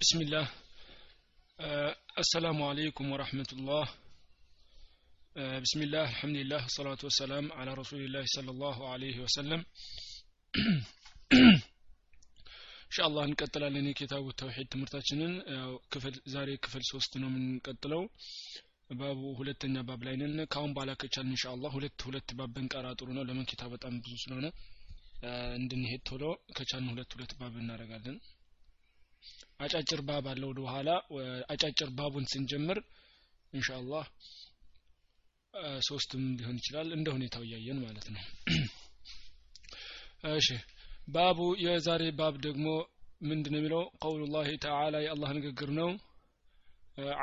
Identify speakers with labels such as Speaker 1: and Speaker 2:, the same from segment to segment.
Speaker 1: ቢስሚላህ አሰላሙ አለይኩም ወራህመቱላህ ቢስሚላህ አልሐምዱሊላህ ሰላቱ ወሰላም አላ ረሱሊላህ ሰለ ላሁ አለይህ ወሰለም ኢንሻአላህ እንቀጥላለን የኪታቡ ተውሂድ ትምህርታችንን ክፍል ዛሬ ክፍል ሶስት ነው የምንቀጥለው ባቡ ሁለተኛ ባብ ላይ ነን ካሁን በኋላ ኢንሻአላህ ሁለት ሁለት ባብ ብንቀራ ጥሩ ነው ለምን ኪታብ በጣም ብዙ ስለሆነ እንድንሄድ ቶሎ ከቻልን ሁለት ሁለት ባብ እናደርጋለን አጫጭር ባብ አለ ወደ ኋላ። አጫጭር ባቡን ስንጀምር ኢንሻአላህ ሶስትም ሊሆን ይችላል እንደ ሁኔታው እያየን ማለት ነው። እሺ ባቡ የዛሬ ባብ ደግሞ ምንድን ነው የሚለው? ቀውሉላህ ተዓላ የአላህ ንግግር ነው።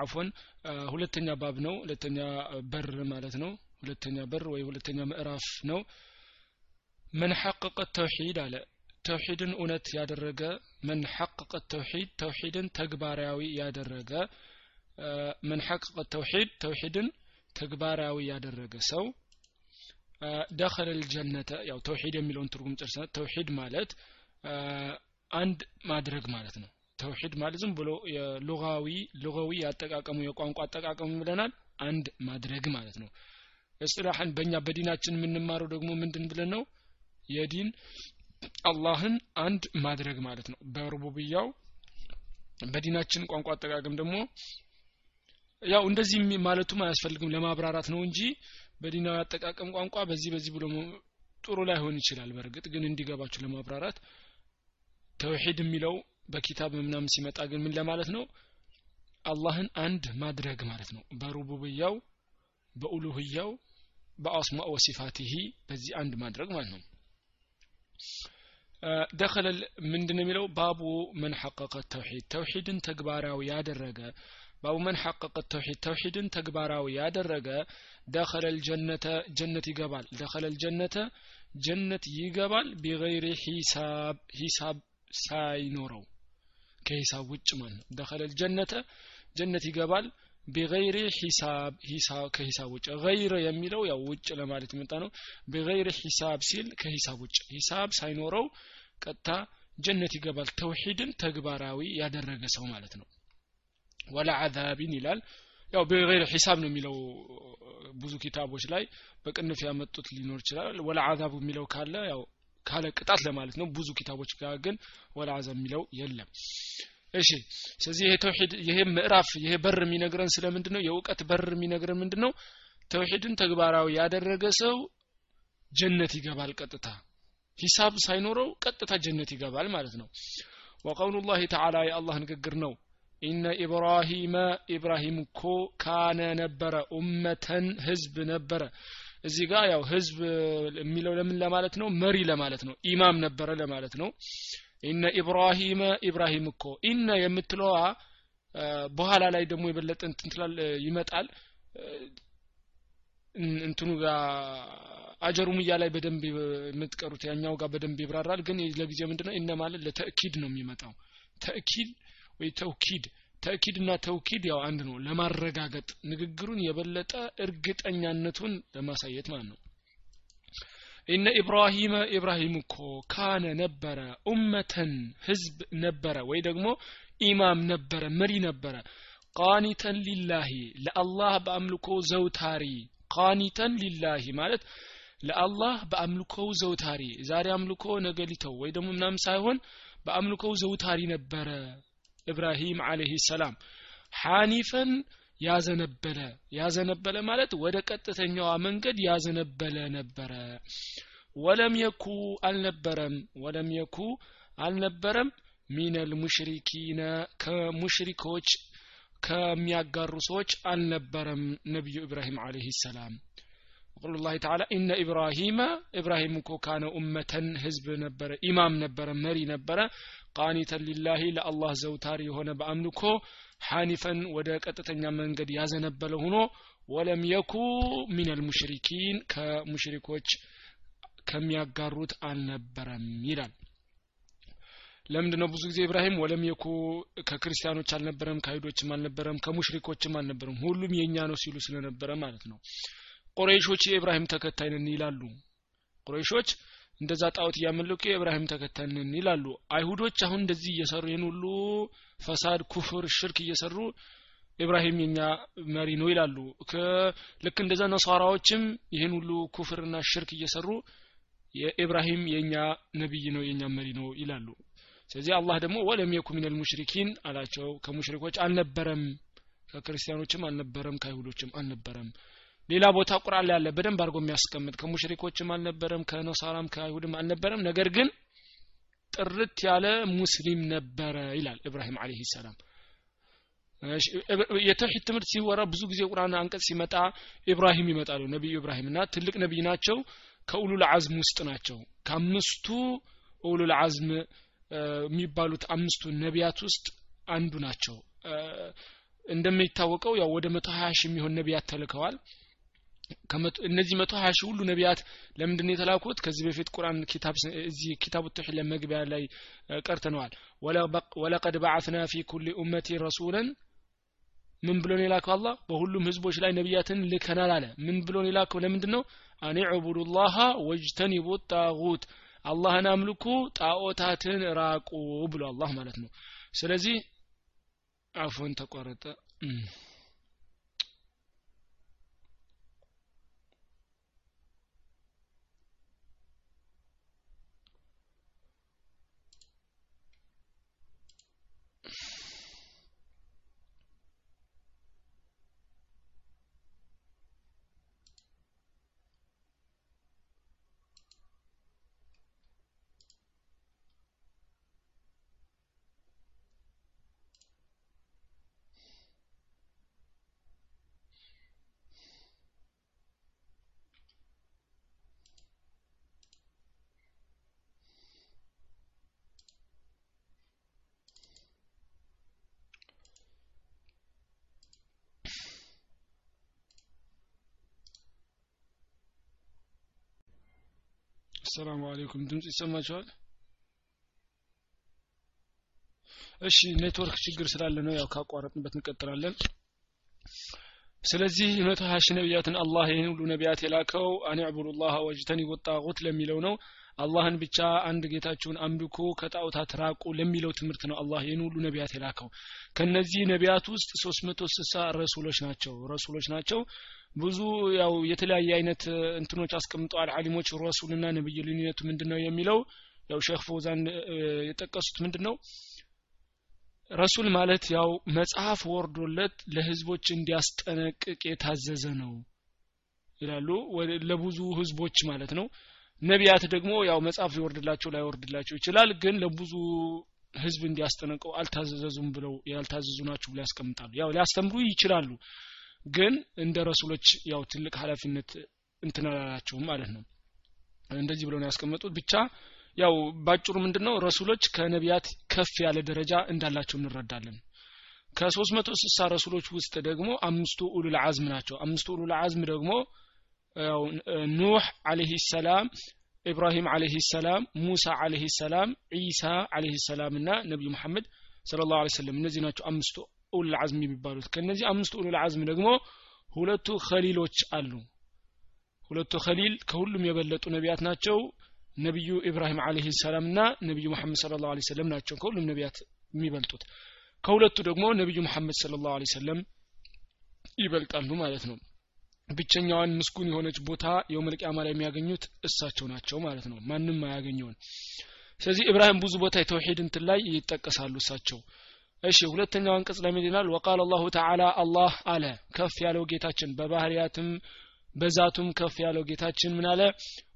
Speaker 1: አፎን ሁለተኛ ባብ ነው። ሁለተኛ በር ማለት ነው። ሁለተኛ በር ወይ ሁለተኛ ምዕራፍ ነው። መን ሐቀቀ ተውሂድ አለ ተውሂድን እውነት ያደረገ መን ሐቀቀ ተውሂድ ተውሂድን ተግባራዊ ያደረገ መን ሐቀቀ ተውሂድ ተውሂድን ተግባራዊ ያደረገ ሰው ደኸለ ልጀነተ ያው ተውሂድ የሚለውን ትርጉም ጨርሰናል። ተውሂድ ማለት አንድ ማድረግ ማለት ነው። ተውሂድ ማለት ዝም ብሎ የሉጋዊ ሉጋዊ ያጠቃቀሙ የቋንቋ አጠቃቀሙ ብለናል። አንድ ማድረግ ማለት ነው። እስላሐን በእኛ በዲናችን የምንማረው ደግሞ ምንድን ብለን ነው? የዲን አላህን አንድ ማድረግ ማለት ነው። በሩቡብያው በዲናችን ቋንቋ አጠቃቀም ደግሞ ያው እንደዚህ ማለቱም አያስፈልግም ለማብራራት ነው እንጂ በዲናዊ አጠቃቀም ቋንቋ በዚህ በዚህ ብሎ ጥሩ ላይሆን ይችላል። በእርግጥ ግን እንዲገባችሁ ለማብራራት ተውሂድ የሚለው በኪታብ ምናምን ሲመጣ ግን ምን ለማለት ነው? አላህን አንድ ማድረግ ማለት ነው። በሩቡብያው በኡሉህያው በአስማ ወሲፋቲሂ በዚህ አንድ ማድረግ ማለት ነው ደኸለ ምንድን የሚለው? ባቡ መን ሐቀቀ ተውሂድ። ተውሂድን ተግባራዊ ያደረገ ባቡ መን ሐቀቀ ተውሂድ። ተውሂድን ተግባራዊ ያደረገ ደኸለ ልጀነተ ጀነት ይገባል። ደኸለ ልጀነተ ጀነት ይገባል ቢገይሪ ሂሳብ ሂሳብ ሳይኖረው። ከሂሳብ ውጭ ማለት ነው? ደኸለ ልጀነተ ጀነት ይገባል ቢገይሪ ሂሳብ ሂሳብ ከሂሳብ ውጭ። ገይረ የሚለው ያው ውጭ ለማለት የመጣ ነው። ቢገይሪ ሂሳብ ሲል ከሂሳብ ውጭ። ሂሳብ ሳይኖረው ቀጥታ ጀነት ይገባል። ተውሂድን ተግባራዊ ያደረገ ሰው ማለት ነው። ወላ አዛቢን ይላል። ያው በገይር ሂሳብ ነው የሚለው ብዙ ኪታቦች ላይ በቅንፍ ያመጡት ሊኖር ይችላል። ወላ አዛቡ የሚለው ካለ ያው ካለ ቅጣት ለማለት ነው። ብዙ ኪታቦች ጋር ግን ወላ አዛብ የሚለው የለም። እሺ ስለዚህ ይሄ ተውሂድ ይሄ ምዕራፍ ይሄ በር የሚነግረን ስለምንድን ነው የእውቀት በር የሚነግረን ምንድን ነው ተውሂድን ተግባራዊ ያደረገ ሰው ጀነት ይገባል ቀጥታ ሂሳብ ሳይኖረው ቀጥታ ጀነት ይገባል ማለት ነው። ወቀውሉ ላህ ተዓላ የአላህ ንግግር ነው። ኢነ ኢብራሂመ ኢብራሂም እኮ ካነ ነበረ ኡመተን ህዝብ ነበረ። እዚህ ጋር ያው ህዝብ የሚለው ለምን ለማለት ነው? መሪ ለማለት ነው። ኢማም ነበረ ለማለት ነው። ኢነ ኢብራሂመ ኢብራሂም እኮ ኢነ የምትለዋ በኋላ ላይ ደግሞ የበለጠ እንትንትላል ይመጣል። እንትኑ ጋር አጀሩምያ ላይ በደንብ የምትቀሩት ያኛው ጋር በደንብ ይብራራል። ግን ለጊዜ ምንድነው? ኢነ ማለት ለተእኪድ ነው የሚመጣው። ተእኪድ ወይ ተውኪድ ተእኪድና ተውኪድ ያው አንድ ነው። ለማረጋገጥ ንግግሩን የበለጠ እርግጠኛነቱን ለማሳየት ማለት ነው። ኢነ ኢብራሂመ ኢብራሂም እኮ ካነ ነበረ ኡመተን ህዝብ ነበረ ወይ ደግሞ ኢማም ነበረ መሪ ነበረ። ቃኒተን ሊላሂ ለአላህ በአምልኮ ዘውታሪ። ቃኒተን ሊላሂ ማለት ለአላህ በአምልኮው ዘውታሪ ዛሬ አምልኮ ነገ ሊተው ወይ ደግሞ ምናምን ሳይሆን በአምልኮው ዘውታሪ ነበረ ኢብራሂም አለህ ሰላም። ሐኒፈን ያዘነበለ ያዘነበለ ማለት ወደ ቀጥተኛዋ መንገድ ያዘነበለ ነበረ። ወለም የኩ አልነበረም ወለም የኩ አልነበረም። ሚነል ሙሽሪኪነ ከሙሽሪኮች ከሚያጋሩ ሰዎች አልነበረም ነቢዩ ኢብራሂም አለህ ሰላም ወቅሉ ላህ ተዓላ ኢነ ኢብራሂመ ኢብራሂም እኮ ካነ ኡመተን ህዝብ ነበረ ኢማም ነበረ መሪ ነበረ። ቃኒተን ሊላሂ ለአላህ ዘውታሪ የሆነ በአምልኮ ሐኒፈን ወደ ቀጥተኛ መንገድ ያዘነበለ ሆኖ ወለም የኩ ሚነል ሙሽሪኪን ከሙሽሪኮች ከሚያጋሩት አልነበረም ይላል። ለምንድ ነው ብዙ ጊዜ ኢብራሂም ወለም የኩ ከክርስቲያኖች አልነበረም ከአይሁዶችም አልነበረም ከሙሽሪኮችም አልነበረም ሁሉም የእኛ ነው ሲሉ ስለነበረ ማለት ነው። ቁረይሾች የኢብራሂም ተከታይ ነን ይላሉ። ቁረይሾች እንደዛ ጣዖት እያመለኩ የኢብራሂም ተከታይነን ይላሉ። አይሁዶች አሁን እንደዚህ እየሰሩ ይህን ሁሉ ፈሳድ ኩፍር ሽርክ እየሰሩ ኢብራሂም የኛ መሪ ነው ይላሉ። ልክ እንደዛ ነሷራዎችም ይህን ሁሉ ኩፍርና ሽርክ እየሰሩ የኢብራሂም የኛ ነቢይ ነው የኛ መሪ ነው ይላሉ። ስለዚህ አላህ ደግሞ ወለም የኩ ሚነል ሙሽሪኪን አላቸው። ከሙሽሪኮች አልነበረም ከክርስቲያኖችም አልነበረም ከአይሁዶችም አልነበረም ሌላ ቦታ ቁርአን ላይ ያለ በደንብ አድርጎ የሚያስቀምጥ ከሙሽሪኮችም አልነበረም ከነሳራም ከአይሁድም አልነበረም። ነገር ግን ጥርት ያለ ሙስሊም ነበረ ይላል ኢብራሂም አለይሂ ሰላም። የተውሂድ ትምህርት ሲወራ ብዙ ጊዜ ቁርአን አንቀጽ ሲመጣ ኢብራሂም ይመጣሉ ነቢዩ ኢብራሂም እና ትልቅ ነቢይ ናቸው። ከኡሉል አዝም ውስጥ ናቸው። ከአምስቱ ኡሉል አዝም የሚባሉት አምስቱ ነቢያት ውስጥ አንዱ ናቸው። እንደሚታወቀው ያው ወደ መቶ ሀያ ሺህ የሚሆን ነቢያት ተልከዋል እነዚህ መቶ ሀያ ሺህ ሁሉ ነቢያት ለምንድን የተላኩት? ከዚህ በፊት ቁርአን ኪታብ እዚህ ኪታቡ ተውሂድ ለመግቢያ ላይ ቀርተነዋል። ወለቀድ በዓትና ፊ ኩል ኡመቲ ረሱለን ምን ብሎን የላከው አላህ? በሁሉም ህዝቦች ላይ ነቢያትን ልከናል አለ። ምን ብሎን የላከው? ለምንድን ነው አን ዕቡዱላሃ ወጅተኒቡ ጣጉት አላህን አምልኩ ጣዖታትን ራቁ ብሎ አላህ ማለት ነው። ስለዚህ አፎን ተቋረጠ ሰላሙ አለይኩም። ድምጽ ይሰማችኋል? እሺ ኔትወርክ ችግር ስላለ ነው ያው ካቋረጥንበት እንቀጥላለን። ስለዚህ መቶ ሀያ ነቢያትን አላህ ይህን ሁሉ ነቢያት የላከው አን ዕቡዱላህ ወጅተኒቡ ጣጉት ለሚለው ነው። አላህን ብቻ አንድ ጌታችሁን አምልኮ ከጣዖታት ራቁ ለሚለው ትምህርት ነው አላህ ይህን ሁሉ ነቢያት የላከው። ከነዚህ ነቢያት ውስጥ ሶስት መቶ ስልሳ ረሱሎች ናቸው። ረሱሎች ናቸው ብዙ ያው የተለያየ አይነት እንትኖች አስቀምጠዋል። አሊሞች ረሱልና ነብይ ልዩነቱ ምንድነው የሚለው? ያው ሼክ ፎዛን የጠቀሱት ምንድነው? ረሱል ማለት ያው መጽሐፍ ወርዶለት ለህዝቦች እንዲያስጠነቅቅ የታዘዘ ነው ይላሉ። ለብዙ ህዝቦች ማለት ነው። ነቢያት ደግሞ ያው መጽሐፍ ሊወርድላቸው ላይወርድላቸው ይችላል ግን ለብዙ ህዝብ እንዲያስጠነቀው አልታዘዙም ብለው ያልታዘዙ ናቸው ብለው ያስቀምጣሉ። ያው ሊያስተምሩ ይችላሉ ግን እንደ ረሱሎች ያው ትልቅ ኃላፊነት እንትናላቸውም ማለት ነው። እንደዚህ ነው ያስቀመጡት። ብቻ ያው ባጭሩ ምንድነው? ረሱሎች ከነቢያት ከፍ ያለ ደረጃ እንዳላቸው እንረዳለን። ከሶስት መቶ ስልሳ ረሱሎች ውስጥ ደግሞ አምስቱ ኡሉል አዝም ናቸው። አምስቱ ኡሉል አዝም ደግሞ ኑህ አለይሂ ሰላም ኢብራሂም አለይሂ ሰላም ሙሳ አለይሂ ሰላም ኢሳ አለይሂ ሰላም እና ነብዩ መሐመድ ሰለላሁ ዐለይሂ ወሰለም እነዚህ ናቸው አምስቱ ኡሉል አዝም የሚባሉት። ከነዚህ አምስቱ ኡሉል አዝም ደግሞ ሁለቱ ኸሊሎች አሉ። ሁለቱ ኸሊል ከሁሉም የበለጡ ነቢያት ናቸው። ነቢዩ ኢብራሂም አለይሂ ሰላም እና ነቢዩ መሐመድ ሰለላሁ ዐለይሂ ወሰለም ናቸው ከሁሉም ነቢያት የሚበልጡት። ከሁለቱ ደግሞ ነቢዩ መሐመድ ሰለላሁ ዐለይሂ ወሰለም ይበልጣሉ ማለት ነው። ብቸኛዋን ምስጉን የሆነች ቦታ የውመል ቂያማ ላይ የሚያገኙት እሳቸው ናቸው ማለት ነው። ማንም አያገኘውን ስለዚህ ኢብራሂም ብዙ ቦታ የተውሂድ እንትን ላይ ይጠቀሳሉ እሳቸው እሺ ሁለተኛው አንቀጽ ላይ ምን ይላል? ወቃል አላሁ ተዓላ አላህ አለ። ከፍ ያለው ጌታችን በባህሪያትም በዛቱም ከፍ ያለው ጌታችን ምን አለ?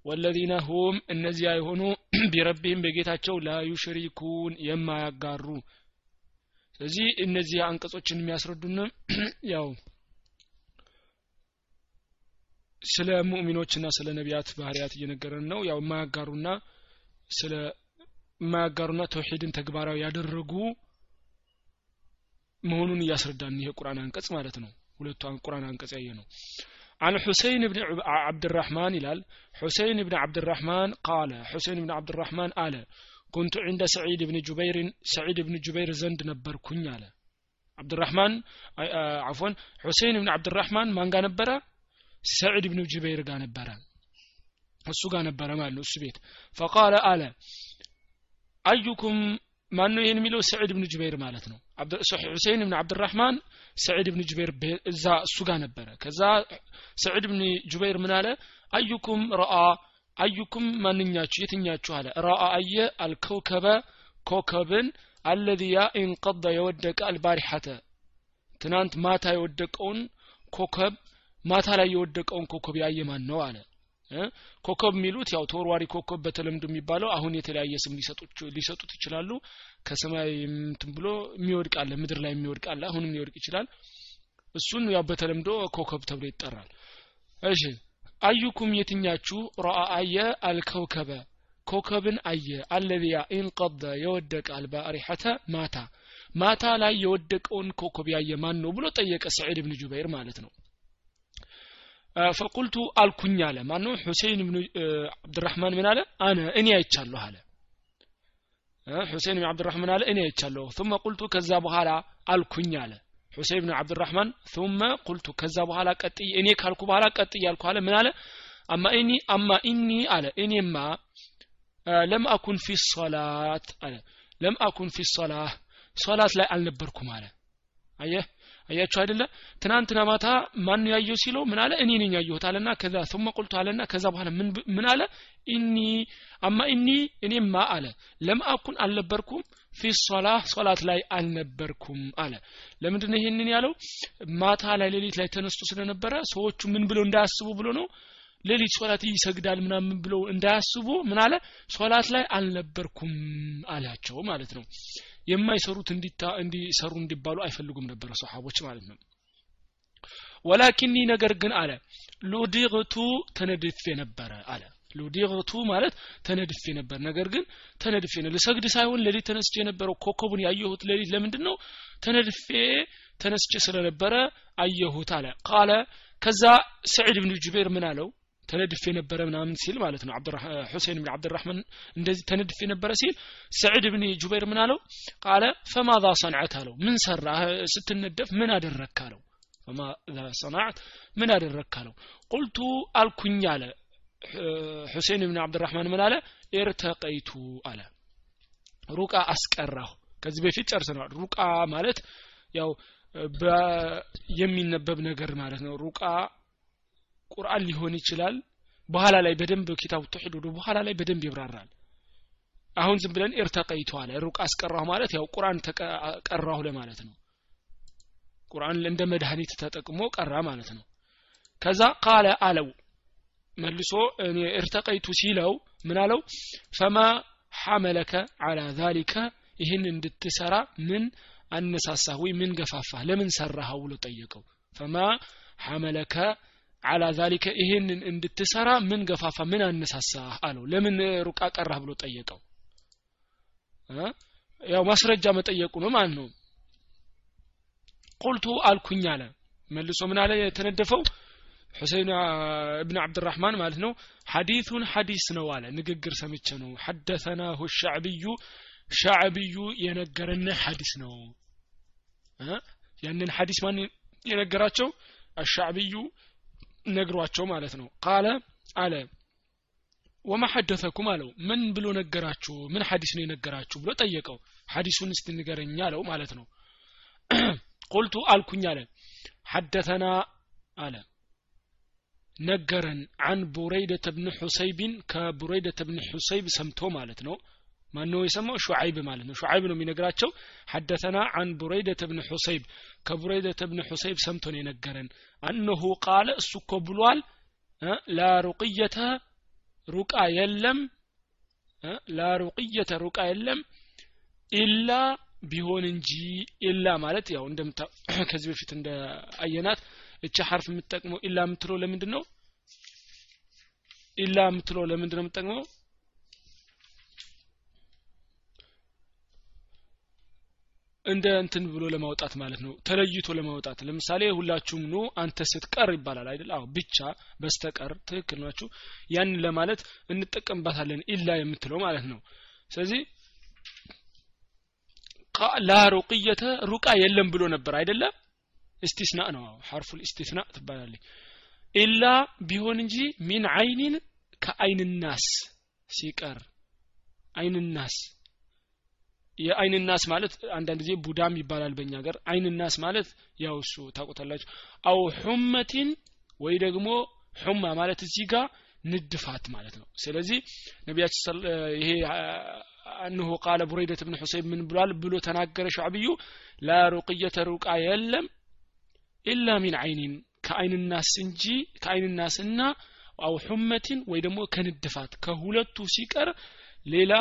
Speaker 1: ወለዚነ ሁም እነዚያ የሆኑ ቢረቢህም በጌታቸው ላ ዩሽሪኩን የማያጋሩ። ስለዚህ እነዚህ አንቀጾችን የሚያስረዱን ያው ስለ ሙእሚኖችና ስለ ነቢያት ባህሪያት እየነገረን ነው። ያው የማያጋሩና ስለ የማያጋሩና ተውሂድን ተግባራዊ ያደረጉ መሆኑን እያስረዳን ይሄ ቁርአን አንቀጽ ማለት ነው ሁለቱ ቁርአን አንቀጽ ያየ ነው عن حسين بن عبد الرحمن يلال حسين بن عبد الرحمن قال حسين بن عبد الرحمن قال كنت عند سعيد بن جبير سعيد بن جبير زند نبر كن عبد الرحمن عفوا حسين بن عبد الرحمن من قال نبره سعيد بن جبير قال نبره እሱ ጋር ነበረ ማለት ነው እሱ ቤት ፈቃለ አለ አዩኩም ማን ነው ይህን የሚለው? ስዕድ ብን ጁበይር ማለት ነው። ሁሴን ብን አብድራህማን ስዕድ ብን ጁበይር እዛ እሱ ጋር ነበረ። ከዛ ስዕድ ብን ጁበይር ምን አለ? አዩኩም ረአ አዩኩም ማንኛችሁ? የትኛችሁ አለ? ረአ አየ አልከውከበ ኮከብን አለዚ ያ ኢንቀደ የወደቀ አልባሪሐተ። ትናንት ማታ የወደቀውን ኮከብ ማታ ላይ የወደቀውን ኮከብ ያየ ማን ነው አለ ኮከብ የሚሉት ያው ተወርዋሪ ኮከብ በተለምዶ የሚባለው አሁን የተለያየ ስም ሊሰጡት ይችላሉ። ከሰማይ እንትን ብሎ የሚወድቅ ምድር ላይ የሚወድቅ አሁንም ሊወድቅ ይችላል። እሱን ያው በተለምዶ ኮከብ ተብሎ ይጠራል። እሺ አዩኩም የትኛችሁ? ረአ አየ አልከውከበ። ኮከብን አየ። አለዚያ ኢንቀደ የወደቀ አልባሪሐተ ማታ። ማታ ላይ የወደቀውን ኮከብ ያየ ማን ነው ብሎ ጠየቀ ሰዒድ ብን ጁበይር ማለት ነው ፈቁልቱ አልኩኝ አለ ማን ነው ሁሴን ብን አብድራህማን ምን አለ አነ እኔ አይቻለሁ አለ ሁሴን ብን አብድራህማን አለ እኔ አይቻለሁ ثم قلت ከዛ በኋላ አልኩኝ አለ ሁሴን ብን አብድራህማን ثم قلت ከዛ በኋላ ቀጥይ እኔ ካልኩ በኋላ ቀጥይ ያልኩ አለ ምን አለ አማ ኢኒ አማ ኢኒ አለ እኔማ ለም አኩን ፊ ሶላት አለ ለም አኩን ፊ ሶላህ ሶላት ላይ አልነበርኩም አለ አየህ አያችሁ አይደለ ትናንትና ማታ ማን ያየው ሲለው ምን አለ እኔ ነኝ ያየሁት አለና ከዛ ثم قلت አለና ከዛ በኋላ ምን ምን አለ ኢኒ አማ ኢኒ እኔማ አለ ለም አኩን አልነበርኩም ፊ ሶላህ ሶላት ላይ አልነበርኩም አለ ለምንድን ነው ይሄንን ያለው ማታ ላይ ሌሊት ላይ ተነስቶ ስለነበረ ሰዎቹ ምን ብለው እንዳያስቡ ብሎ ነው ሌሊት ሶላት ይሰግዳል ምናምን ብለው እንዳያስቡ ምን አለ ሶላት ላይ አልነበርኩም አላቸው ማለት ነው የማይሰሩት እንዲሰሩ እንዲባሉ አይፈልጉም ነበረ ሰሓቦች ማለት ነው። ወላኪኒ ነገር ግን አለ ሉዲግቱ ተነድፌ ነበረ አለ። ሉዲግቱ ማለት ተነድፌ ነበር። ነገር ግን ተነድፌ ነው። ልሰግድ ሳይሆን ሌሊት ተነስቼ የነበረው ኮከቡን ያየሁት ሌሊት ለምንድን ነው ተነድፌ ተነስቼ ስለነበረ አየሁት አለ። ቃለ ከዛ ሰዒድ ብን ጁቤር ምን አለው ተነድፌ ነበረ ምናምን ሲል ማለት ነው። ሁሴን ብን አብድራህማን እንደዚህ ተነድፌ ነበረ ሲል ሰዒድ ብን ጁበይር ምን አለው? ቃለ ፈማዛ ሰንዐት አለው። ምን ሰራ ስትነደፍ ምን አደረክ አለው። ፈማዛ ሰንዐት ምን አደረክ አለው። ቁልቱ አልኩኝ አለ። ሁሴን ብን አብድራህማን ምን አለ? ኤርተቀይቱ አለ። ሩቃ አስቀራሁ። ከዚህ በፊት ጨርሰናል ሩቃ ማለት ያው የሚነበብ ነገር ማለት ነው። ሩቃ ቁርአን ሊሆን ይችላል። በኋላ ላይ በደንብ ኪታቡ ወደ በኋላ ላይ በደንብ ይብራራል። አሁን ዝም ብለን ኢርተቀይቱ አለ ሩቅ አስቀራሁ ማለት ያው ቁርአን ቀራሁ ለማለት ነው። ቁርአን እንደ መድኃኒት ተጠቅሞ ቀራ ማለት ነው። ከዛ ቃለ አለው። መልሶ እኔ እርተቀይቱ ሲለው ምን አለው? ፈማ ሐመለከ አላ ዛሊከ ይህን እንድትሰራ ምን አነሳሳህ ወይ ምን ገፋፋህ? ለምን ሰራኸው ብሎ ጠየቀው። ፈማ ሐመለከ አላ ዛሊከ ይሄንን እንድትሰራ ምን ገፋፋ ምን አነሳሳህ አለው። ለምን ሩቃ ቀራህ ብሎ ጠየቀው? ያው ማስረጃ መጠየቁ ነው ማለት ነው። ቁልቱ አልኩኝ አለ። መልሶ ምን አለ? የተነደፈው ሁሴን እብን አብድራህማን ማለት ነው። ሐዲቱን ሐዲስ ነው አለ። ንግግር ሰምቼ ነው። ሐደተናሁ ሻዕብዩ ሻዕብዩ የነገረን ሐዲስ ነው። ያንን ሐዲስ ማን የነገራቸው? አሻዕብዩ ነግሯቸው ማለት ነው። ቃለ አለ ወማ ሐደተኩም አለው። ምን ብሎ ነገራችሁ? ምን ሐዲስ ነው የነገራችሁ ብሎ ጠየቀው። ሐዲሱን እስቲ ንገረኝ አለው ማለት ነው። ቁልቱ አልኩኝ አለ። ሐደተና አለ ነገረን። አን ቡረይደተ ብን ሑሰይቢን ከቡረይደተ ብን ሑሰይብ ሰምቶ ማለት ነው ማነው የሰማው? ሹዓይብ ማለት ነው። ሹዓይብ ነው የሚነግራቸው። ሐደተና አን ቡረይደተ ብን ሑሰይብ ከቡረይደተ ብን ሑሰይብ ሰምቶ ነው የነገረን። አነሁ ቃለ እሱ እኮ ብሏል ላ ሩቅየተ ሩቃ የለም ላ ሩቃ የለም ኢላ ቢሆን እንጂ። ኢላ ማለት ያው እንደምታ ከዚህ በፊት እንደ አየናት እቺ ሐርፍ የምትጠቅመው ኢላ የምትለው ለምንድን ነው ኢላ የምትለው ለምንድን ነው የምትጠቅመው እንደ እንትን ብሎ ለማውጣት ማለት ነው። ተለይቶ ለማውጣት ለምሳሌ ሁላችሁም ኑ አንተ ስትቀር ይባላል አይደል? አዎ ብቻ በስተቀር ትክክል ናችሁ። ያን ለማለት እንጠቀምባታለን ኢላ የምትለው ማለት ነው። ስለዚህ ላ ሩቅየተ ሩቃ የለም ብሎ ነበር አይደለ? እስቲስና ነው። ሐርፉል እስቲስና ትባላለች። ኢላ ቢሆን እንጂ ሚን አይኒን ከአይንናስ ሲቀር አይንናስ የአይንናስ ማለት አንዳንድ ጊዜ ቡዳም ይባላል በእኛ ሀገር። አይንናስ ማለት ያው እሱ ታውቁታላችሁ። አው ሑመቲን ወይ ደግሞ ሑማ ማለት እዚህ ጋር ንድፋት ማለት ነው። ስለዚህ ነቢያችን ይሄ أنه قال بريدة بن حصيب ምን ብሏል ብሎ ተናገረ ሻዕብዩ لا رقية ሩቃ የለም إلا من عين ከአይንናስ እንጂ ከአይንናስና አው ሑመቲን ወይ ደግሞ ከንድፋት ከሁለቱ ሲቀር ሌላ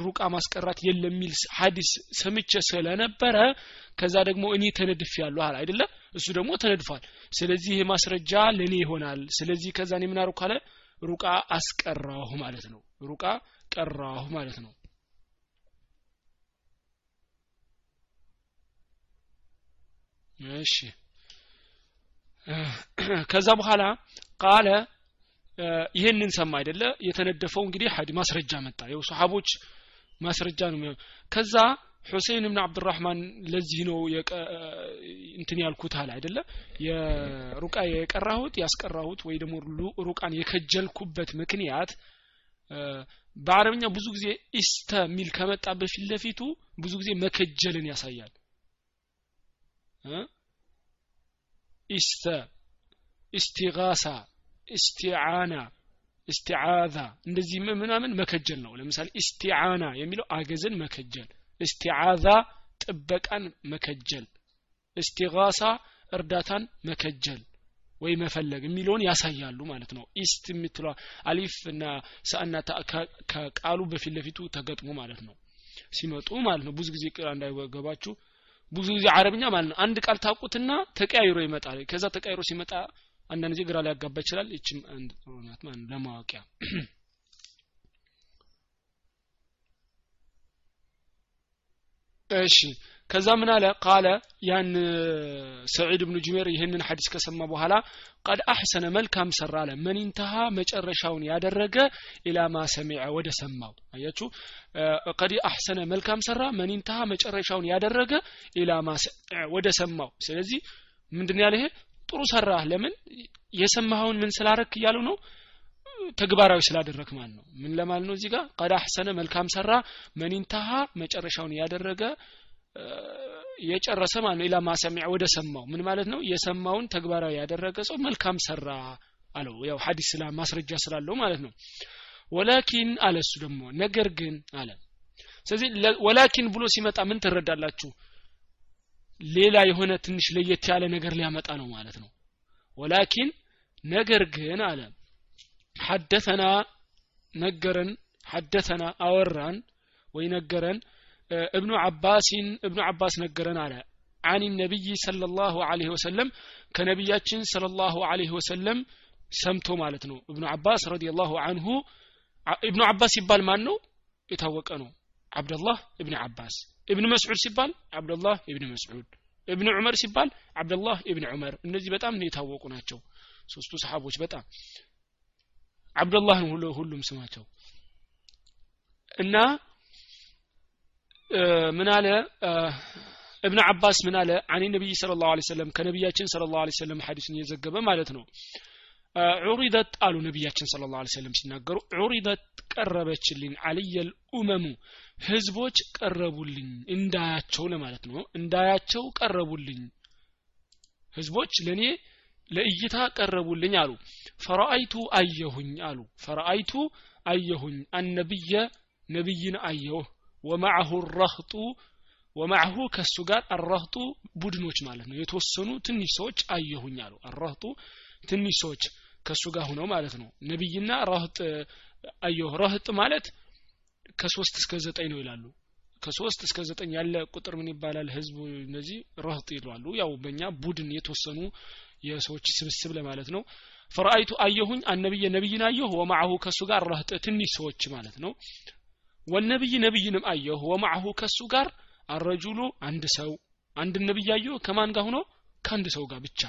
Speaker 1: ሩቃ ማስቀራት የለም የሚል ሀዲስ ሰምቼ ስለነበረ ከዛ ደግሞ እኔ ተነድፍ ያለሁ አለ አይደለ? እሱ ደግሞ ተነድፏል። ስለዚህ ይሄ ማስረጃ ለእኔ ይሆናል። ስለዚህ ከዛ እኔ ምን አለ? ሩቃ አስቀራሁ ማለት ነው። ሩቃ ቀራሁ ማለት ነው። እሺ። ከዛ በኋላ ቃለ ይህንን ሰማ አይደለ? የተነደፈው እንግዲህ ሀዲ ማስረጃ መጣ። የው ሰሃቦች ማስረጃ ነው ከዛ ሁሴን ብን አብዱራህማን ለዚህ ነው እንትን ያልኩት አለ አይደለ? የሩቃ የቀራሁት ያስቀራሁት ወይ ደግሞ ሩቃን የከጀልኩበት ምክንያት በአረብኛ ብዙ ጊዜ ኢስተ የሚል ከመጣ በፊት ለፊቱ ብዙ ጊዜ መከጀልን ያሳያል። ኢስተ ኢስቲጋሳ ኢስቲዓና استعاذة እንደዚህ ምናምን መከጀል ነው። ለምሳሌ استعانة የሚለው አገዝን መከጀል استعاذة ጥበቃን መከጀል استغاثة እርዳታን መከጀል ወይ መፈለግ የሚለውን ያሳያሉ ማለት ነው። است የምትለ አሊፍ እና ሰአና ከቃሉ በፊት ለፊቱ ተገጥሞ ማለት ነው። ሲመጡ ማለት ነው። ብዙ ጊዜ ቅራ እንዳይገባችሁ ብዙ ጊዜ አረብኛ ማለት ነው። አንድ ቃል ታውቁትና ተቀያይሮ ይመጣል። ከዛ ተቀያይሮ ሲመጣ አንዳንድ ጊዜ ግራ ሊያጋባ ይችላል። እችም አንድ ጥሩ ናት ለማወቂያ እሺ። ከዛ ምን አለ? ቃለ ያን ሰዒድ ብኑ ጁሜር ይህንን ሐዲስ ከሰማ በኋላ ቀድ አሕሰነ መልካም ሰራ አለ። መን ኢንተሃ? መጨረሻውን ያደረገ ማ ሰሚዐ ወደ ሰማው። አያችሁ? ቀድ አሕሰነ መልካም ሰራ መን ኢንተሃ? መጨረሻውን ያደረገ ኢላ ማ ሰሚዐ ወደ ሰማው። ስለዚህ ምንድን ያለ ይሄ ጥሩ ሰራህ። ለምን? የሰማኸውን ምን ስላረክ እያሉ ነው። ተግባራዊ ስላደረክ ማለት ነው። ምን ለማለት ነው እዚህ ጋር? ቀድ አሕሰነ መልካም ሰራ መኒንታሃ መጨረሻውን ያደረገ የጨረሰ ማለት ነው። ኢላ ማሰሚዕ ወደ ሰማው። ምን ማለት ነው? የሰማውን ተግባራዊ ያደረገ ሰው መልካም ሰራ አለው። ያው ሐዲስ ስላ ማስረጃ ስላለው ማለት ነው። ወላኪን አለ እሱ ደግሞ ነገር ግን አለ። ስለዚህ ወላኪን ብሎ ሲመጣ ምን ትረዳላችሁ ሌላ የሆነ ትንሽ ለየት ያለ ነገር ሊያመጣ ነው ማለት ነው። ወላኪን ነገር ግን አለ ሐደተና ነገረን ሐደተና አወራን ወይ ነገረን እብኑ አባሲን እብኑ ዓባስ ነገረን አለ። አን ነቢይ ሰለላሁ አለህ ወሰለም ከነቢያችን ሰለላሁ ላሁ ወሰለም ሰምቶ ማለት ነው። እብኑ አባስ ረዲ ላሁ አንሁ ኢብኑ አባስ ይባል ማን ነው? የታወቀ ነው። አብደላህ እብን አባስ እብን መስዑድ ሲባል አብደላህ እብን መስዑድ። እብን ዑመር ሲባል አብደላህ እብን ዑመር። እነዚህ በጣም የታወቁ ናቸው። ሶስቱ ሰሓቦች በጣም አብደላህ ነው ሁሉም ስማቸው። እና ምን አለ? እብን አባስ ምን አለ? አኒ ነቢይ ስለ ላሁ ሰለም ከነቢያችን ስለ ላሁ ሰለም ሐዲስን እየዘገበ ማለት ነው ዑሪደት አሉ ነቢያችን ስለ ላሁ ሰለም ሲናገሩ ዑሪደት ቀረበችልኝ አልየል ኡመሙ ህዝቦች ቀረቡልኝ እንዳያቸው ለማለት ነው። እንዳያቸው ቀረቡልኝ ህዝቦች ለእኔ ለእይታ ቀረቡልኝ አሉ። ፈረአይቱ አየሁኝ አሉ። ፈረአይቱ አየሁኝ አነብየ ነቢይን አየሁ። ወማዕሁ ረህጡ ወማዕሁ ከሱ ጋር አረህጡ ቡድኖች ማለት ነው። የተወሰኑ ትንሽ ሰዎች አየሁኝ አሉ። አረህጡ ትንሽ ሰዎች ከሱ ጋር ሁነው ማለት ነው። ነቢይና ረህጥ አየሁ ረህጥ ማለት ከሶስት እስከ ዘጠኝ ነው ይላሉ። ከሶስት እስከ ዘጠኝ ያለ ቁጥር ምን ይባላል? ህዝቡ እነዚህ ረህጥ ይሏሉ። ያው በእኛ ቡድን የተወሰኑ የሰዎች ስብስብ ለማለት ነው። ፈረአይቱ አየሁኝ አነብየ ነቢይን አየሁ ወማዕሁ ከሱ ጋር ረህጥ ትንሽ ሰዎች ማለት ነው። ወነብይ ነብይንም አየሁ ወማዕሁ ከሱ ጋር አረጁሉ አንድ ሰው አንድ ነብይ አየሁ ከማን ጋር ሆኖ? ከአንድ ሰው ጋር ብቻ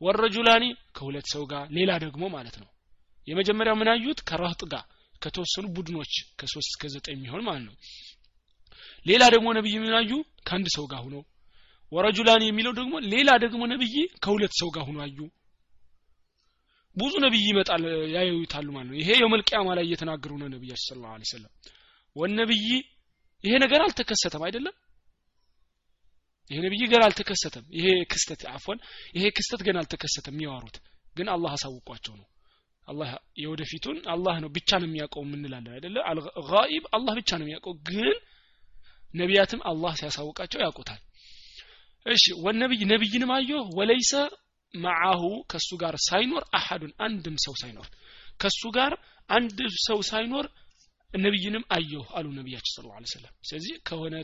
Speaker 1: ወረጁላኒ ከሁለት ሰው ጋር ሌላ ደግሞ ማለት ነው። የመጀመሪያው ምን አዩት? ከረህጥ ጋር ከተወሰኑ ቡድኖች ከሶስት እስከ ዘጠኝ የሚሆን ማለት ነው። ሌላ ደግሞ ነብይ ምን ከአንድ ሰው ጋር ሆኖ ወረጁላኒ የሚለው ደግሞ ሌላ ደግሞ ነብይ ከሁለት ሰው ጋር ሆኖ አዩ። ብዙ ነብይ ይመጣል ያዩታሉ ማለት ነው። ይሄ የውመል ቂያማ ላይ እየተናገሩ ነው ነብያችን ሰለላሁ ዐለይሂ ወሰለም። ወነብይ ይሄ ነገር አልተከሰተም አይደለም ይሄ ነብይ ገና አልተከሰተም። ይሄ ክስተት አፎን ይሄ ክስተት ገና አልተከሰተም የሚያወሩት ግን አላህ አሳውቋቸው ነው። አላህ የወደፊቱን አላህ ነው ብቻ ነው የሚያውቀው የምንላለን አይደለ? አልጋኢብ አላህ ብቻ ነው የሚያውቀው ግን ነቢያትም አላህ ሲያሳውቃቸው ያውቁታል። እሺ ወነብይ ነብይንም አየሁ ወለይሰ መዓሁ ከሱ ጋር ሳይኖር አሐዱን አንድም ሰው ሳይኖር ከሱ ጋር አንድ ሰው ሳይኖር ነብይንም አየሁ አሉ ነቢያችን ስለ ላ ሰለም ስለዚህ ከሆነ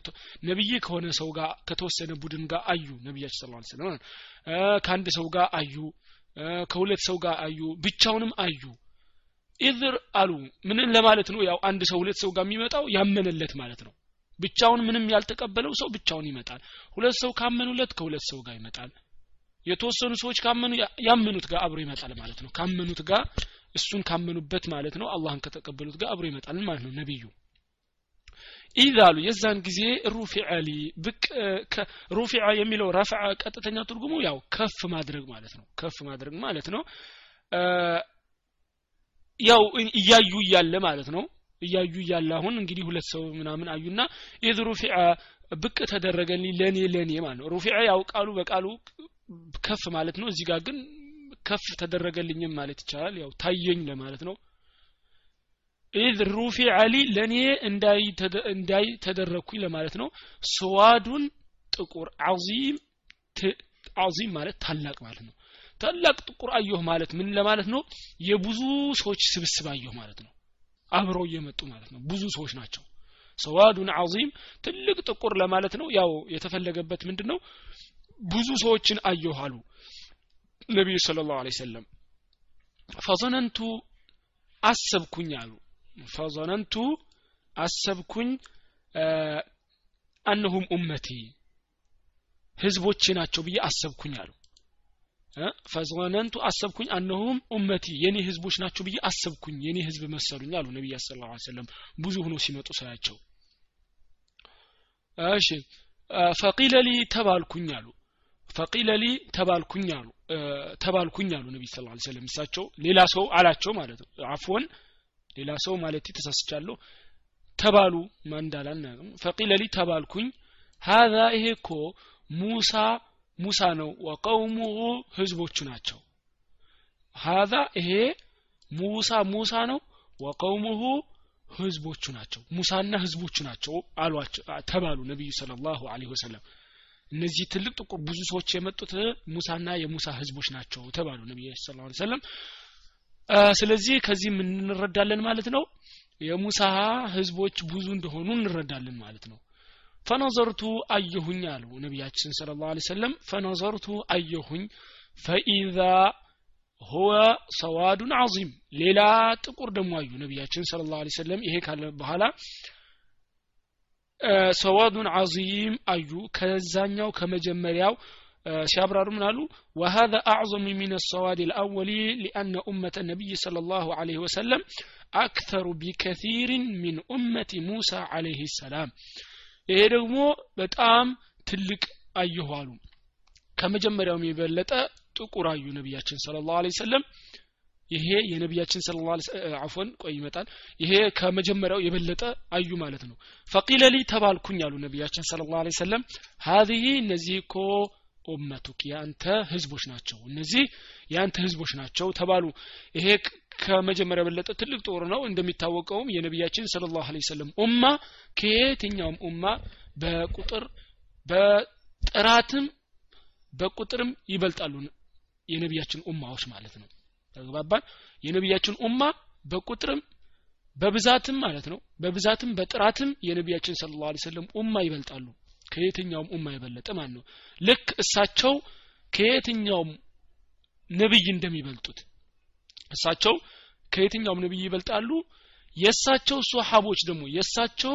Speaker 1: ነብይ ከሆነ ሰው ጋር ከተወሰነ ቡድን ጋር አዩ ነቢያችን ስለ ላ ሰለም ከአንድ ሰው ጋር አዩ ከሁለት ሰው ጋር አዩ ብቻውንም አዩ። ኢዝር አሉ ምንን ለማለት ነው? ያው አንድ ሰው ሁለት ሰው ጋር የሚመጣው ያመነለት ማለት ነው። ብቻውን ምንም ያልተቀበለው ሰው ብቻውን ይመጣል። ሁለት ሰው ካመኑለት ከሁለት ሰው ጋር ይመጣል። የተወሰኑ ሰዎች ካመኑ ያመኑት ጋር አብሮ ይመጣል ማለት ነው። ካመኑት ጋር እሱን ካመኑበት ማለት ነው። አላህን ከተቀበሉት ጋር አብሮ ይመጣል ማለት ነው ነብዩ ኢዛሉ የዛን ጊዜ رفع لي የሚለው رفع ቀጥተኛ ትርጉሙ ያው ከፍ ማድረግ ማለት ነው። ከፍ ማድረግ ማለት ነው። ያው እያዩ እያለ ማለት ነው። እያዩ እያለ አሁን እንግዲህ ሁለት ሰው ምናምን አዩና إذ رفع ብቅ ተደረገልኝ ለኔ ለኔ ማለት ነው። رفع ያው ቃሉ በቃሉ ከፍ ማለት ነው። እዚህ ጋር ግን ከፍ ተደረገልኝም ማለት ይቻላል። ያው ታየኝ ለማለት ነው። إذ رفع لي ለእኔ እንዳይ ተደረግኩኝ ለማለት ነው። سواد ጥቁር عظيم ማለት ታላቅ ማለት ነው። ታላቅ ጥቁር አየሁ ማለት ምን ለማለት ነው? የብዙ ሰዎች ስብስብ አየሁ ማለት ነው። አብረው እየመጡ ማለት ነው። ብዙ ሰዎች ናቸው። ሰዋዱን አዚም ትልቅ ጥቁር ለማለት ነው። ያው የተፈለገበት ምንድን ነው ብዙ ሰዎችን አየሁ አሉ ነቢዩ ስለ ላሁ ለ ሰለም ፈዘነንቱ አሰብኩኝ አሉ። ፈዘነንቱ አሰብኩኝ አነሁም ኡመቲ ህዝቦቼ ናቸው ብዬ አሰብኩኝ አሉ። ፈዘነንቱ አሰብኩኝ አነሁም ኡመቲ የኔ ህዝቦች ናቸው ብዬ አሰብኩኝ የኔ ህዝብ መሰሉኝ አሉ ነቢያ ስለ ላ ሰለም ብዙ ሆኖ ሲመጡ ሳያቸው። እሺ ፈቂለ ሊ ተባልኩኝ አሉ ፈቂለ ሊ ተባልኩኝ አሉ። ተባልኩኝ አሉ ነቢ ስ ላ ስለም እሳቸው ሌላ ሰው አላቸው ማለት ነው። አፎን ሌላ ሰው ማለት ተሳስቻለሁ። ተባሉ ማንዳላና ፈቂለ ሊ ተባልኩኝ። ሀዛ ይሄ እኮ ሙሳ ሙሳ ነው። ወቀውሙሁ ህዝቦቹ ናቸው። ሀዛ ይሄ ሙሳ ሙሳ ነው። ወቀውሙሁ ህዝቦቹ ናቸው። ሙሳና ህዝቦቹ ናቸው አሏቸው ተባሉ ነቢዩ ስለ ላሁ ወሰለም እነዚህ ትልቅ ጥቁር ብዙ ሰዎች የመጡት ሙሳና የሙሳ ህዝቦች ናቸው ተባሉ ነቢዩ ስ ላ ሰለም ስለዚህ ከዚህ እንረዳለን ማለት ነው? የሙሳ ህዝቦች ብዙ እንደሆኑ እንረዳለን ማለት ነው። ፈነዘርቱ አየሁኝ አሉ ነቢያችን ስለ ላሁ ሰለም ፈነዘርቱ አየሁኝ ፈኢዛ ሁወ ሰዋዱን አዚም ሌላ ጥቁር ደግሞ አዩ ነቢያችን ስለ ላሁ ሰለም ይሄ ካለ በኋላ ሰዋዱን አዚም አዩ ከዛኛው ከመጀመሪያው ሲያብራሩ ምን አሉ وهذا أعظم من السواد الأول لأن أمة النبي صلى الله عليه وسلم أكثر بكثير من أمة موسى عليه السلام ይሄ ደግሞ በጣም ትልቅ አየሁ አሉ ከመጀመሪያውም የበለጠ ጥቁር አዩ ነቢያችን ስለ ላሁ ለ ሰለም ይሄ የነቢያችን ስለ አፎን ቆይ ይመጣል። ይሄ ከመጀመሪያው የበለጠ አዩ ማለት ነው። ፈቂለ ሊ ተባልኩኝ አሉ ነቢያችን ስለ ላሁ ሰለም ሀዚህ እነዚህ እኮ ኡመቱክ የአንተ ህዝቦች ናቸው እነዚህ የአንተ ህዝቦች ናቸው ተባሉ። ይሄ ከመጀመሪያ የበለጠ ትልቅ ጦር ነው። እንደሚታወቀውም የነቢያችን ስለ ላሁ ሰለም ኡማ ከየትኛውም ኡማ በቁጥር በጥራትም በቁጥርም ይበልጣሉ የነቢያችን ኡማዎች ማለት ነው ተግባባን። የነቢያችን ኡማ በቁጥርም በብዛትም ማለት ነው በብዛትም በጥራትም የነቢያችን ስለ ላ ሰለም ኡማ ይበልጣሉ። ከየትኛውም ኡማ የበለጠ ማለት ነው። ልክ እሳቸው ከየትኛውም ነብይ እንደሚበልጡት እሳቸው ከየትኛውም ነብይ ይበልጣሉ። የእሳቸው ሶሓቦች ደግሞ የእሳቸው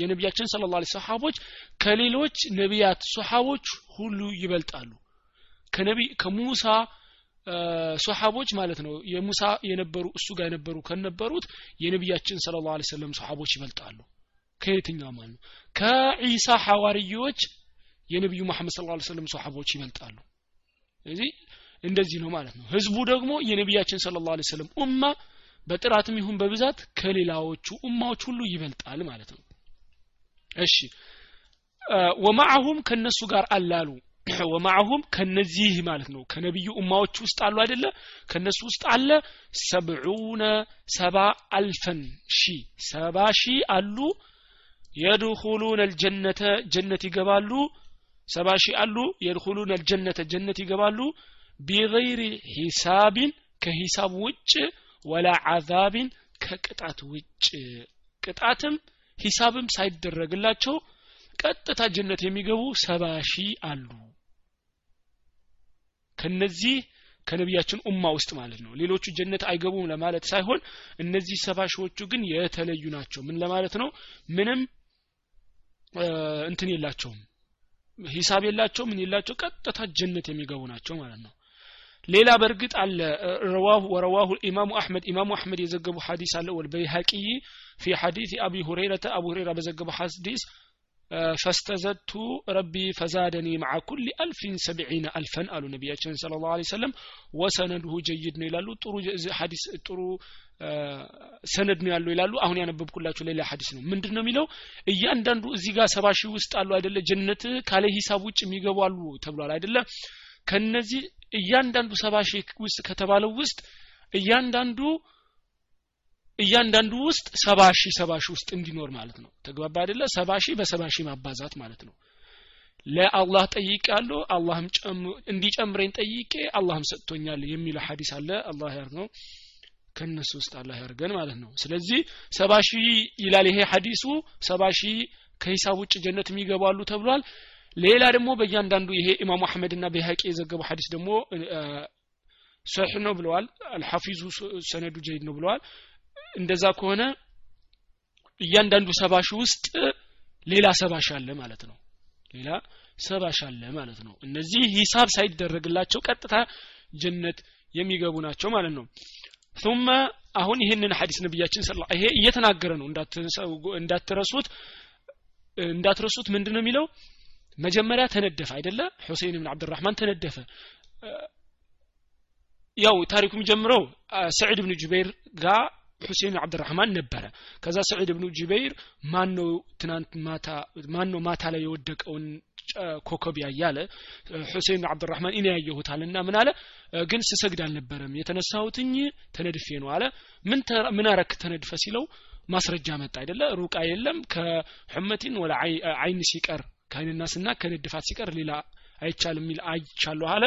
Speaker 1: የነቢያችን ስለ ላ ሰሓቦች ከሌሎች ነቢያት ሶሓቦች ሁሉ ይበልጣሉ። ከነቢ ከሙሳ ሶሓቦች ማለት ነው። የሙሳ የነበሩ እሱ ጋር የነበሩ ከነበሩት የነቢያችን ስለ ላ ሰለም ሶሓቦች ይበልጣሉ። ከየትኛው ማለት ነው? ከዒሳ ሐዋርዮች የነቢዩ መሐመድ ስለ ላ ሰለም ሶሓቦች ይበልጣሉ። ስለዚህ እንደዚህ ነው ማለት ነው። ህዝቡ ደግሞ የነቢያችን ስለ ላሁ ሰለም ኡማ በጥራትም ይሁን በብዛት ከሌላዎቹ ኡማዎች ሁሉ ይበልጣል ማለት ነው። እሺ። ወማዐሁም ከነሱ ጋር አላሉ ወማዐሁም ከነዚህ ማለት ነው። ከነቢዩ ኡማዎች ውስጥ አሉ አይደለ? ከነሱ ውስጥ አለ ሰብዑነ ሰባ አልፈን ሺ። ሰባ ሺ አሉ። የድኹሉን አልጀነተ ጀነት ይገባሉ። ሰባ ሺህ አሉ። የድኹሉን አልጀነተ ጀነት ይገባሉ። ቢገይሪ ሂሳቢን ከሂሳብ ውጭ ወላ አዛቢን ከቅጣት ውጭ። ቅጣትም ሂሳብም ሳይደረግላቸው ቀጥታ ጀነት የሚገቡ ሰባ ሺህ አሉ ከነዚህ ከነቢያችን ኡማ ውስጥ ማለት ነው። ሌሎቹ ጀነት አይገቡም ለማለት ሳይሆን እነዚህ ሰባ ግን የተለዩ ናቸው። ምን ለማለት ነው? ምንም እንትን የላቸውም። ሂሳብ የላቸው ምን የላቸው ቀጥታ ጀነት የሚገቡ ናቸው ማለት ነው። ሌላ በእርግጥ አለ። ረዋሁ ወረዋሁ ኢማሙ አሕመድ ኢማሙ አሕመድ የዘገቡ ሐዲስ አለ። ወልበይሐቂይ ፊ ሐዲስ አቢ ሁረይረተ አቡ ሁረይራ በዘገቡ ሐዲስ ፈስተዘቱ ረቢ ፈዛደኒ መዓ ኩል አልፊን ሰብዒነ አልፈን አሉ ነቢያችን ስለ ላሁ ሰለም ወሰነድሁ ጀይድ ነው ይላሉ። ጥሩ ሐዲስ ጥሩ ሰነድ ነው ያለው ይላሉ። አሁን ያነበብኩላችሁ ሌላ ሐዲስ ነው። ምንድን ነው የሚለው? እያንዳንዱ እዚህ ጋር ሰባ ሺህ ውስጥ አሉ አይደለ? ጀነት ካለ ሂሳብ ውጭ የሚገቡ አሉ ተብሏል አይደለ? ከነዚህ እያንዳንዱ ሰባ ሺህ ውስጥ ከተባለው ውስጥ እያንዳንዱ እያንዳንዱ ውስጥ ሰባ ሺህ ሰባ ሺህ ውስጥ እንዲኖር ማለት ነው። ተግባባ አይደለ? ሰባ ሺህ በሰባ ሺህ ማባዛት ማለት ነው። ለአላህ ጠይቄያለሁ አላህም እንዲጨምረኝ ጠይቄ አላህም ሰጥቶኛል የሚለው ሐዲስ አለ። አላህ ያርገው ከነሱ ውስጥ አላህ ያርገን ማለት ነው። ስለዚህ ሰባ ሺህ ይላል ይሄ ሐዲሱ። ሰባ ሺህ ከሂሳብ ውጭ ጀነት የሚገባሉ ተብሏል። ሌላ ደግሞ በእያንዳንዱ ይሄ ኢማሙ አሕመድ እና በሀቂ የዘገቡ ሐዲስ ደግሞ ሰሒህ ነው ብለዋል። አልሐፊዙ ሰነዱ ጀይድ ነው ብለዋል እንደዛ ከሆነ እያንዳንዱ ሰባ ሺህ ውስጥ ሌላ ሰባ ሺህ አለ ማለት ነው። ሌላ ሰባ ሺህ አለ ማለት ነው። እነዚህ ሂሳብ ሳይደረግላቸው ቀጥታ ጀነት የሚገቡ ናቸው ማለት ነው። ثم አሁን ይህንን ሐዲስ ነብያችን ሰለላሁ ይሄ እየተናገረ ነው። እንዳትረሱት እንዳትረሱት ምንድነው የሚለው? መጀመሪያ ተነደፈ አይደለ? ሁሴን ብን አብድራህማን ተነደፈ። ያው ታሪኩ የሚጀምረው ሰዒድ ብን ጁበይር ጋር ሁሴን አብድራህማን ነበረ። ከዛ ሰዒድ ብኑ ጁበይር ማን ነው ትናንት ማታ ማን ማታ ላይ የወደቀውን ኮከብ ያያለ? ሁሴን አብድራህማን እኔ ያየሁታልና ምን አለ? ግን ስሰግድ አልነበረም። የተነሳሁትኝ ተነድፌ ነው አለ። ምን ምን አረክ ተነድፈ ሲለው ማስረጃ መጣ አይደለ? ሩቃ የለም ከሑመቲን ወላ አይን ሲቀር ከአይንናስና ከንድፋት ሲቀር ሌላ አይቻልም የሚል አይቻለሁ አለ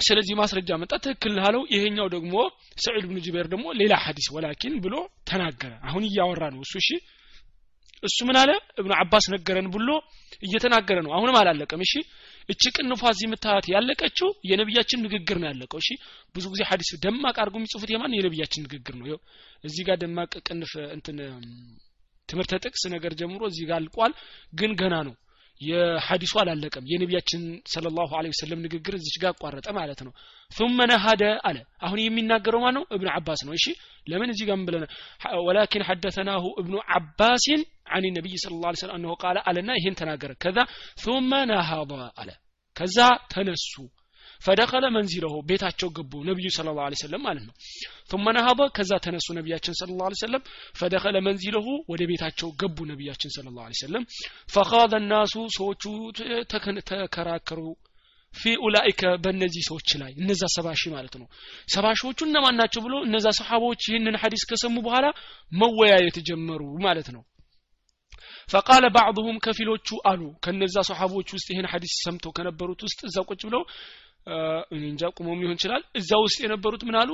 Speaker 1: ስለዚህ ማስረጃ መጣ። ትክክል አለው ይሄኛው ደግሞ ሰዒድ ብን ጁበይር ደግሞ ሌላ ሐዲስ ወላኪን ብሎ ተናገረ። አሁን እያወራ ነው እሱ። እሺ እሱ ምን አለ? እብኑ አባስ ነገረን ብሎ እየተናገረ ነው። አሁንም አላለቀም። እሺ እቺ ቅንፏ እዚህ የምታያት ያለቀችው የነቢያችን ንግግር ነው ያለቀው። እሺ ብዙ ጊዜ ሐዲስ ደማቅ አድርጎ የሚጽፉት የማን? የነቢያችን ንግግር ነው። ይኸው እዚህ ጋር ደማቅ ቅንፍ እንትን ትምህርተ ጥቅስ ነገር ጀምሮ እዚህ ጋር አልቋል። ግን ገና ነው የሐዲሱ አላለቀም። የነቢያችን ሰለላሁ ዐለይሂ ወሰለም ንግግር እዚች ጋር አቋረጠ ማለት ነው። ثم نهد አለ። አሁን የሚናገረው ማን ነው እብኑ አባስ ነው። እሺ ለምን እዚህ ጋር ብለና ወላኪን ሐደተናሁ እብኑ አባሲን عن النبي صلى الله عليه وسلم انه قال አለና ይሄን ተናገረ። ከዛ ثم نهض አለ። ከዛ ተነሱ። ፈደኸለ መንዚለሁ ቤታቸው ገቡ ነቢዩ ስለ ላ ሰለም ማለት ነው። ثم ነሀበ ከዛ ተነሱ ነቢያችን ስለ ላ ሰለም ፈደኸለ መንዚለሁ ወደ ቤታቸው ገቡ ነቢያችን ስለ ላ ሰለም ፈኻዘ ናሱ ሰዎቹ ተከራከሩ። ፊ ኡላኢከ በእነዚህ ሰዎች ላይ እነዛ ሰባ ሺህ ማለት ነው። ሰባ ሺዎቹ እነማን ናቸው ብሎ እነዛ ሰሓቦች ይህንን ሀዲስ ከሰሙ በኋላ መወያየት ጀመሩ ማለት ነው። ፈቃለ ባዕሁም ከፊሎቹ አሉ። ከነዛ ሰሓቦች ውስጥ ይህን ሐዲስ ሰምተው ከነበሩት ውስጥ እዛ ቁጭ ብለው እንጃ ቁሞም ሊሆን ይችላል። እዛ ውስጥ የነበሩት ምን አሉ?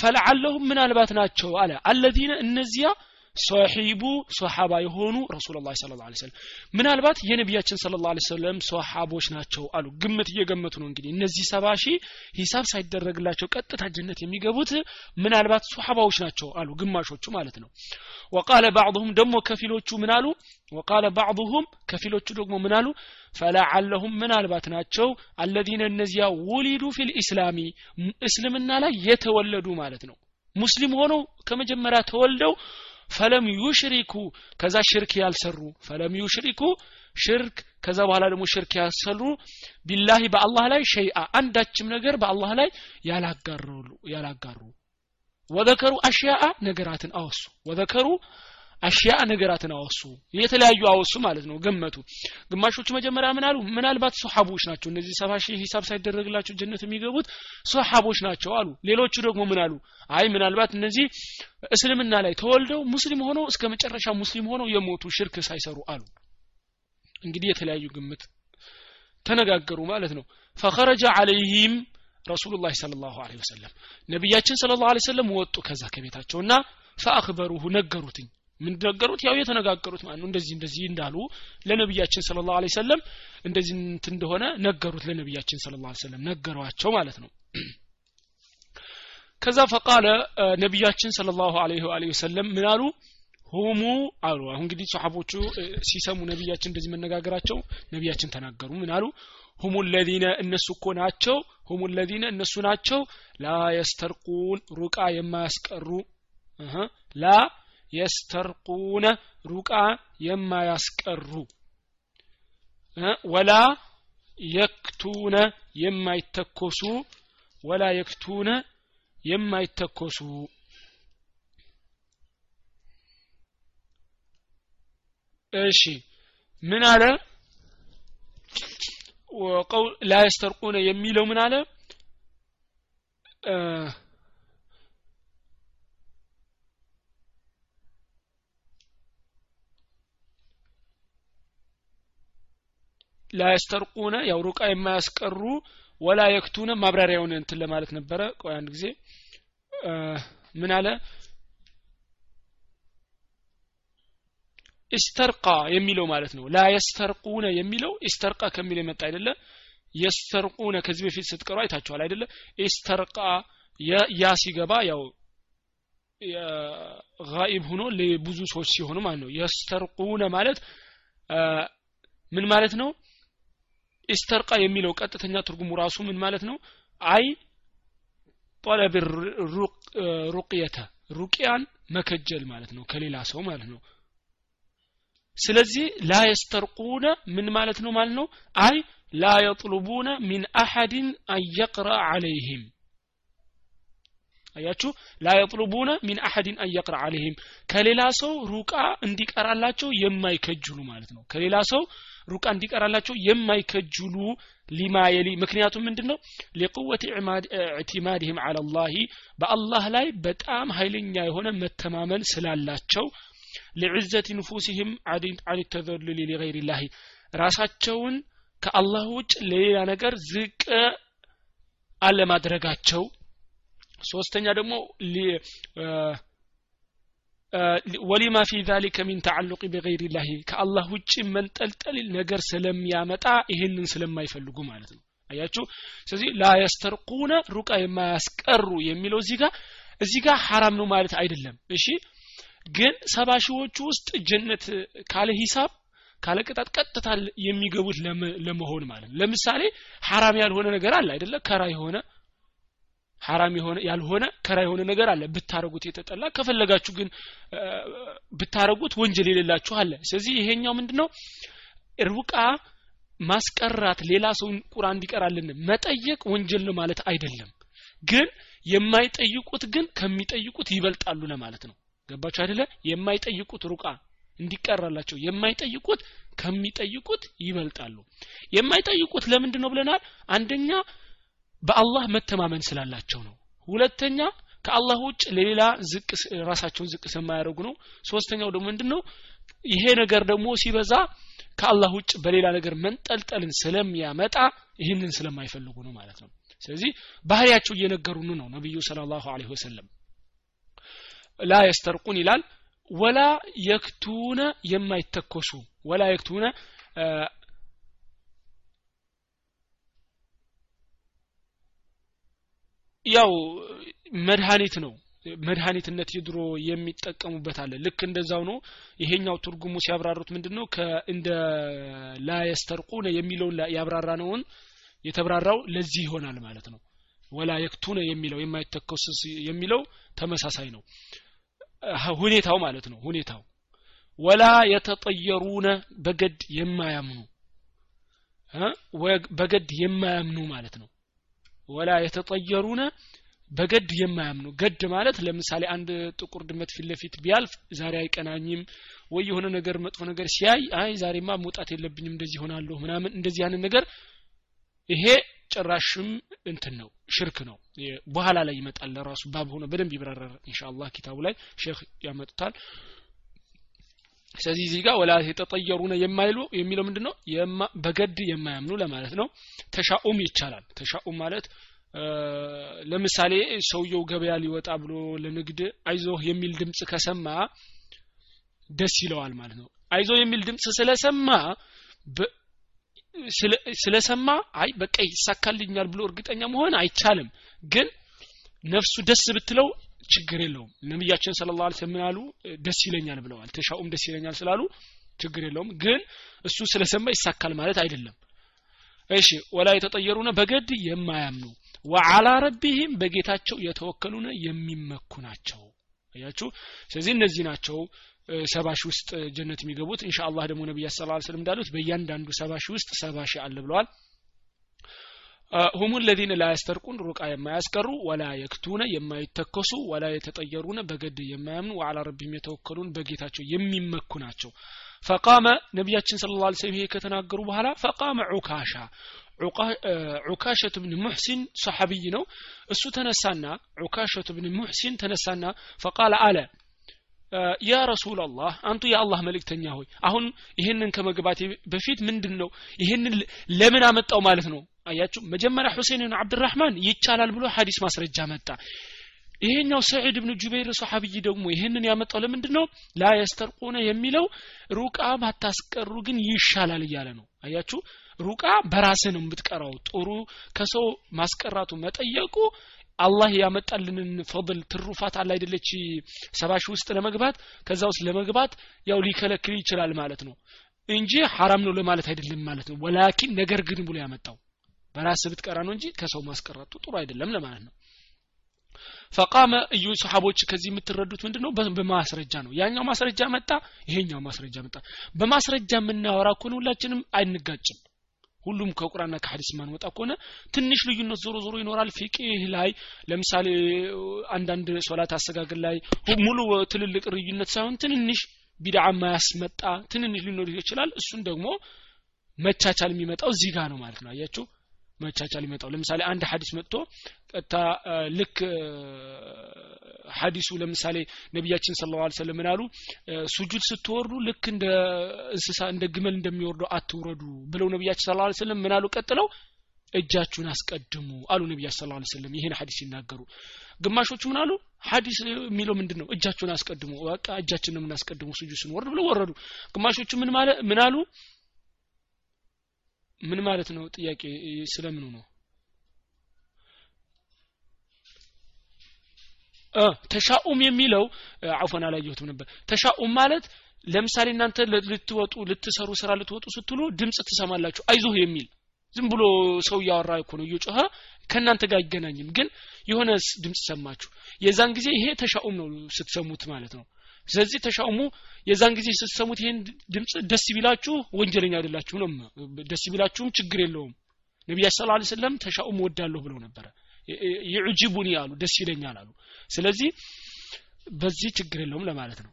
Speaker 1: ፈለዓለሁም ምናልባት ናቸው አለ። አለዚነ እነዚያ ሶሒቡ ሶሓባ የሆኑ ረሱል ላ ስለ ላ ሰለም ምናልባት የነቢያችን ስለ ላ ሰለም ሶሓቦች ናቸው አሉ። ግምት እየገመቱ ነው እንግዲህ እነዚህ ሰባ ሺህ ሂሳብ ሳይደረግላቸው ቀጥታ ጀነት የሚገቡት ምናልባት ሶሓባዎች ናቸው አሉ ግማሾቹ ማለት ነው። ወቃለ ባዕضሁም ደግሞ ከፊሎቹ ምን አሉ? ወቃለ ባዕضሁም ከፊሎቹ ደግሞ ምን አሉ ፈለዓለሁም ምናልባት ናቸው الذين እነዚያ ولدوا في الإسلام እስልምና ላይ የተወለዱ ማለት ነው። ሙስሊም ሆነው ከመጀመሪያ ተወልደው فلم يشركوا ከዛ ሽርክ ያልሰሩ فلم يشركوا ሽርክ ከዛ በኋላ ደግሞ ሽርክ ያሰሩ بالله በአላህ ላይ شيئا አንዳችም ነገር በአላህ ላይ ያላጋሩ ያላጋሩ። وذكروا أشياء ነገራትን አወሱ። وذكروا أشياء ነገራትን አወሱ። የተለያዩ አወሱ ማለት ነው። ገመቱ። ግማሾቹ መጀመሪያ ምን አሉ? ምናልባት ሶሐቦች ናቸው። እነዚህ ሰባ ሺህ ሂሳብ ሳይደረግላቸው ጀነት የሚገቡት ሶሐቦች ናቸው አሉ። ሌሎቹ ደግሞ ምን አሉ? አይ ምናልባት እነዚህ እስልምና ላይ ተወልደው ሙስሊም ሆነው እስከ መጨረሻ ሙስሊም ሆነው የሞቱ ሽርክ ሳይሰሩ አሉ። እንግዲህ የተለያዩ ግምት ተነጋገሩ ማለት ነው። ፈኸረጀ አለይህም ረሱሉላህ ሰለላሁ ዐለይሂ ወሰለም። ነቢያችን ሰለላሁ ዐለይሂ ወሰለም ወጡ ከዛ ከቤታቸውና ፈአኽበሩሁ ነገሩትኝ ምን ነገሩት ያው የተነጋገሩት ማለት ነው። እንደዚህ እንደዚህ እንዳሉ ለነብያችን ሰለላሁ ዐለይሂ ወሰለም እንደዚህ እንትን እንደሆነ ነገሩት። ለነብያችን ሰለላሁ ዐለይሂ ወሰለም ነገሯቸው ማለት ነው። ከዛ ፈቃለ ነቢያችን ሰለላሁ ዐለይሂ ወአሊሂ ወሰለም ምን አሉ? ሁሙ አሉ። አሁን እንግዲህ ሰሓቦቹ ሲሰሙ ነቢያችን እንደዚህ መነጋገራቸው ነቢያችን ተናገሩ። ምን አሉ? ሁሙ ለዚነ እነሱ እኮ ናቸው። ሁሙ ለዚነ እነሱ ናቸው። ላ የስተርቁን ሩቃ የማያስቀሩ ላ የስተርቁነ ሩቃ የማያስቀሩ ወላ የክቱነ የማይተኮሱ ወላ የክቱነ የማይተኮሱ። እሺ ምን አለ? ላ የስተርቁነ የሚለው ምን አለ ላ የስተርቁነ ያው ሩቃ የማያስቀሩ ወላ የክቱነ ማብራሪያውን እንትን ለማለት ነበረ። ቆይ አንድ ጊዜ ምን አለ? ኢስተርቃ የሚለው ማለት ነው። ላ የሚለው ኢስተርቃ ከሚል የመጣ አይደለ? የስተርቁነ ከዚህ በፊት ስትቀሩ አይታችኋል አይደለ? ኢስተርቃ ያ ሲገባ ያው ጋኢብ ሆኖ ለብዙ ሰዎች ሲሆኑ ማለት ነው። የስተርቁነ ማለት ምን ማለት ነው ኢስተርቃ የሚለው ቀጥተኛ ትርጉሙ ራሱ ምን ማለት ነው? አይ ጠለብ ሩቅየተ ሩቅያን መከጀል ማለት ነው ከሌላ ሰው ማለት ነው። ስለዚህ ላ የስተርቁነ ምን ማለት ነው ማለት ነው? አይ ላ የጥሉቡነ ሚን አሐድን አን የቅራ አለይህም አያችሁ? ላ የጥሉቡነ ሚን አሐድን አን የቅራ አለይህም ከሌላ ሰው ሩቃ እንዲቀራላቸው የማይከጅሉ ማለት ነው። ከሌላ ሰው ሩቃ እንዲቀራላቸው የማይከጅሉ ሊማ ምክንያቱም ምንድን ነው ሊቁወት ኢዕቲማድህም አላ ላህ በአላህ ላይ በጣም ኃይለኛ የሆነ መተማመን ስላላቸው ለዕዘት ንፉሲህም አን ተዘልል ሊገይር ላህ ራሳቸውን ከአላህ ውጭ ለሌላ ነገር ዝቅ አለማድረጋቸው። ሶስተኛ ደግሞ ወሊማ ፊ ዛሊከ ሚን ተዓሉቅ ቢገይር ላህ ከአላህ ውጭ መንጠልጠል ነገር ስለሚያመጣ ይህንን ስለማይፈልጉ ማለት ነው። አያችሁ? ስለዚህ ላ ሩቃ የማያስቀሩ የሚለው እዚህ ጋር እዚህ ጋር ሐራም ነው ማለት አይደለም። እሺ? ግን ሰባ ሺዎቹ ውስጥ ጀነት ካለ ሂሳብ ካለ ቅጣት ቀጥታ የሚገቡት ለመሆን ማለት ለምሳሌ ሐራም ያልሆነ ነገር አለ አይደለ? ከራ የሆነ ሐራም ያልሆነ ከራ የሆነ ነገር አለ። ብታረጉት የተጠላ ከፈለጋችሁ ግን ብታረጉት ወንጀል የሌላችሁ አለ። ስለዚህ ይሄኛው ምንድነው? ሩቃ ማስቀራት ሌላ ሰው ቁራ እንዲቀራልን መጠየቅ ወንጀል ነው ማለት አይደለም። ግን የማይጠይቁት ግን ከሚጠይቁት ይበልጣሉ ለማለት ነው። ገባችሁ አይደለ? የማይጠይቁት ሩቃ እንዲቀራላቸው የማይጠይቁት ከሚጠይቁት ይበልጣሉ። የማይጠይቁት ለምንድን ነው ብለናል? አንደኛ በአላህ መተማመን ስላላቸው ነው። ሁለተኛ ከአላህ ውጭ ለሌላ ዝቅ ራሳቸውን ዝቅ ስለማያደርጉ ነው። ሶስተኛው ደግሞ ምንድነው? ይሄ ነገር ደግሞ ሲበዛ ከአላህ ውጭ በሌላ ነገር መንጠልጠልን ስለሚያመጣ ይህንን ስለማይፈልጉ ነው ማለት ነው። ስለዚህ ባህሪያቸው እየነገሩን ነው ነብዩ ሰለላሁ ዐለይሂ ወሰለም። ላ የስተርቁን ይላል ወላ የክቱነ የማይተኮሱ ወላ የክቱነ ያው መድኃኒት ነው። መድኃኒትነት የድሮ የሚጠቀሙበት አለ። ልክ እንደዛው ነው። ይሄኛው ትርጉሙ ሲያብራሩት ምንድነው? ከእንደ ላየስተርቁነ የሚለውን ያብራራ ነውን የተብራራው ለዚህ ይሆናል ማለት ነው። ወላ የክቱነ የሚለው የማይተኮስ የሚለው ተመሳሳይ ነው። ሁኔታው ማለት ነው። ሁኔታው ወላ የተጠየሩነ በገድ የማያምኑ በገድ የማያምኑ ማለት ነው ወላ የተጠየሩነ በገድ የማያምኑ። ገድ ማለት ለምሳሌ አንድ ጥቁር ድመት ፊት ለፊት ቢያልፍ ዛሬ አይቀናኝም ወይ የሆነ ነገር መጥፎ ነገር ሲያይ አይ ዛሬማ መውጣት የለብኝም እንደዚህ ሆናለሁ ምናምን እንደዚህ ያንን ነገር ይሄ ጭራሽም እንትን ነው ሽርክ ነው። በኋላ ላይ ይመጣል ለራሱ ባብ ሆነ በደንብ ይብራራል ኢንሻአላህ ኪታቡ ላይ ሼክ ያመጡታል ስለዚህ እዚህ ጋር ወላ የተጠየሩነ የማይሉ የሚለው ምንድነው? በገድ የማያምኑ ለማለት ነው። ተሻኡም ይቻላል። ተሻኡም ማለት ለምሳሌ ሰውየው ገበያ ሊወጣ ብሎ ለንግድ አይዞህ የሚል ድምጽ ከሰማ ደስ ይለዋል ማለት ነው። አይዞህ የሚል ድምጽ ስለሰማ ስለሰማ አይ በቃ ይሳካልኛል ብሎ እርግጠኛ መሆን አይቻልም። ግን ነፍሱ ደስ ብትለው ችግር የለውም። ነቢያችን ስለ ላ ምን አሉ? ደስ ይለኛል ብለዋል። ተሻኡም ደስ ይለኛል ስላሉ ችግር የለውም። ግን እሱ ስለሰማ ይሳካል ማለት አይደለም። እሺ ወላ የተጠየሩነ በገድ የማያምኑ ወዓላ ረቢህም በጌታቸው የተወከሉነ የሚመኩ ናቸው። አያችሁ? ስለዚህ እነዚህ ናቸው ሰባ ሺህ ውስጥ ጀነት የሚገቡት። ኢንሻአላህ ደግሞ ነቢያ ስ ስለም እንዳሉት በእያንዳንዱ ሰባ ሺህ ውስጥ ሰባ አለ ብለዋል ሁሙ ለዚነ ላ ያስተርቁን ሩቃ የማያስቀሩ ወላ የክቱነ የማይተከሱ ወላ የተጠየሩነ በገድ የማያምኑ ወአላ ረቢም የተወከሉን በጌታቸው የሚመኩ ናቸው። ፈቃመ ነቢያችን ስለ ላ ስለም ይሄ ከተናገሩ በኋላ ፈቃመ ዑካሻ። ዑካሸት ብን ሙሕሲን ሰሐቢይ ነው። እሱ ተነሳና ዑካሸት ብን ሙሕሲን ተነሳና ፈቃለ አለ ያ ረሱላላህ አንቱ የአላህ መልእክተኛ ሆይ አሁን ይህንን ከመግባቴ በፊት ምንድን ነው ይህንን ለምን አመጣው ማለት ነው አያችሁ መጀመሪያ ሁሴንን አብድራህማን ይቻላል ብሎ ሀዲስ ማስረጃ መጣ። ይሄኛው ሰዒድ ብን ጁበይር ሰሐቢይ ደግሞ ይህንን ያመጣው ለምንድን ነው ላ የስተርቁነ የሚለው ሩቃ ባታስቀሩ ግን ይሻላል እያለ ነው። አያችሁ ሩቃ በራስህ ነው የምትቀራው። ጥሩ ከሰው ማስቀራቱ መጠየቁ አላህ ያመጣልንን ፈضል ትሩፋት አለ አይደለች ሰባሽ ውስጥ ለመግባት ከዛ ውስጥ ለመግባት ያው ሊከለክል ይችላል ማለት ነው። እንጂ ሐራም ነው ለማለት አይደለም ማለት ነው። ወላኪን ነገር ግን ብሎ ያመጣው በራስ ብትቀራ ነው እንጂ ከሰው ማስቀራቱ ጥሩ አይደለም ለማለት ነው። ፈቃመ እዩ ሰሓቦች ከዚህ የምትረዱት ምንድን ነው በማስረጃ ነው። ያኛው ማስረጃ መጣ ይሄኛው ማስረጃ መጣ። በማስረጃ የምናወራ ከሆነ ሁላችንም አይንጋጭም። ሁሉም ከቁርአንና ከሐዲስ ማንወጣ ከሆነ ትንሽ ልዩነት ዞሮ ዞሮ ይኖራል። ፊቅህ ላይ ለምሳሌ አንዳንድ ሶላት አሰጋገድ ላይ ሙሉ ትልልቅ ልዩነት ሳይሆን ትንንሽ ቢድዓ ማያስመጣ ትንንሽ ሊኖር ይችላል። እሱን ደግሞ መቻቻል የሚመጣው እዚህ ጋር ነው ማለት ነው። አያችሁ መቻቻል ይመጣው። ለምሳሌ አንድ ሐዲስ መጥቶ ቀጥታ ልክ ሐዲሱ ለምሳሌ ነቢያችን ስለ ላ ስለም ምናሉ ሱጁድ ስትወርዱ ልክ እንደ እንስሳ እንደ ግመል እንደሚወርደው አትውረዱ ብለው ነቢያችን ስለ ላ ስለም ምናሉ ቀጥለው እጃችሁን አስቀድሙ አሉ ነቢያ ስለ ላ ስለም ይህን ሐዲስ ሲናገሩ። ግማሾቹ ምን አሉ? ሐዲስ የሚለው ምንድን ነው እጃችሁን አስቀድሙ በቃ እጃችን ነው የምናስቀድሙ ሱጁድ ስንወርድ ብለው ወረዱ። ግማሾቹ ምን አሉ ምን ማለት ነው ጥያቄ? ስለምኑ ነው? ተሻኡም የሚለው አፎን አላየሁትም ነበር። ተሻኡም ማለት ለምሳሌ እናንተ ልትወጡ ልትሰሩ ስራ ልትወጡ ስትሉ ድምጽ ትሰማላችሁ አይዞህ የሚል ዝም ብሎ ሰው እያወራ እኮ ነው እየጮኸ ከእናንተ ጋር አይገናኝም። ግን የሆነ ድምጽ ሰማችሁ። የዛን ጊዜ ይሄ ተሻኡም ነው ስትሰሙት ማለት ነው ስለዚህ ተሻውሙ። የዛን ጊዜ ስትሰሙት ይሄን ድምጽ ደስ ቢላችሁ ወንጀለኛ አይደላችሁ ነው ደስ ቢላችሁም ችግር የለውም። ነቢያ ስ ላ ስለም ተሻኡም ወዳለሁ ብለው ነበረ። ይዑጅቡኒ አሉ ደስ ይለኛል አሉ። ስለዚህ በዚህ ችግር የለውም ለማለት ነው።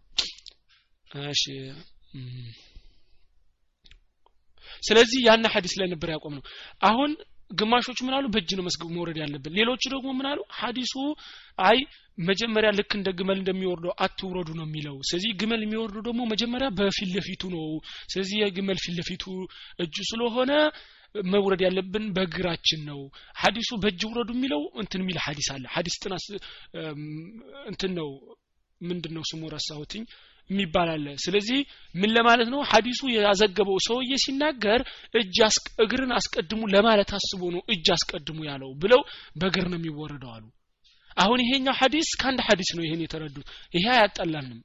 Speaker 1: ስለዚህ ያን ሐዲስ ላይ ነበር ያቆም ነው አሁን ግማሾቹ ምን አሉ? በእጅ ነው መስገብ መውረድ ያለብን። ሌሎቹ ደግሞ ምን አሉ? ሐዲሱ አይ መጀመሪያ ልክ እንደ ግመል እንደሚወርደው አትውረዱ ነው የሚለው። ስለዚህ ግመል የሚወርዱ ደግሞ መጀመሪያ በፊት ለፊቱ ነው። ስለዚህ የግመል ፊት ለፊቱ እጁ ስለሆነ መውረድ ያለብን በእግራችን ነው። ሀዲሱ በእጅ ውረዱ የሚለው እንትን የሚል ሀዲስ አለ። ሀዲስ ጥናት እንትን ነው። ምንድን ነው ስሙ ረሳሁትኝ? የሚባል ስለዚህ ምን ለማለት ነው? ሀዲሱ ያዘገበው ሰውዬ ሲናገር እጅ እግርን አስቀድሙ ለማለት አስቦ ነው እጅ አስቀድሙ ያለው ብለው በእግር ነው የሚወረደው አሉ አሁን ይሄኛው ሀዲስ ከአንድ ሀዲስ ነው ይሄን የተረዱት። ይሄ አያጠላንም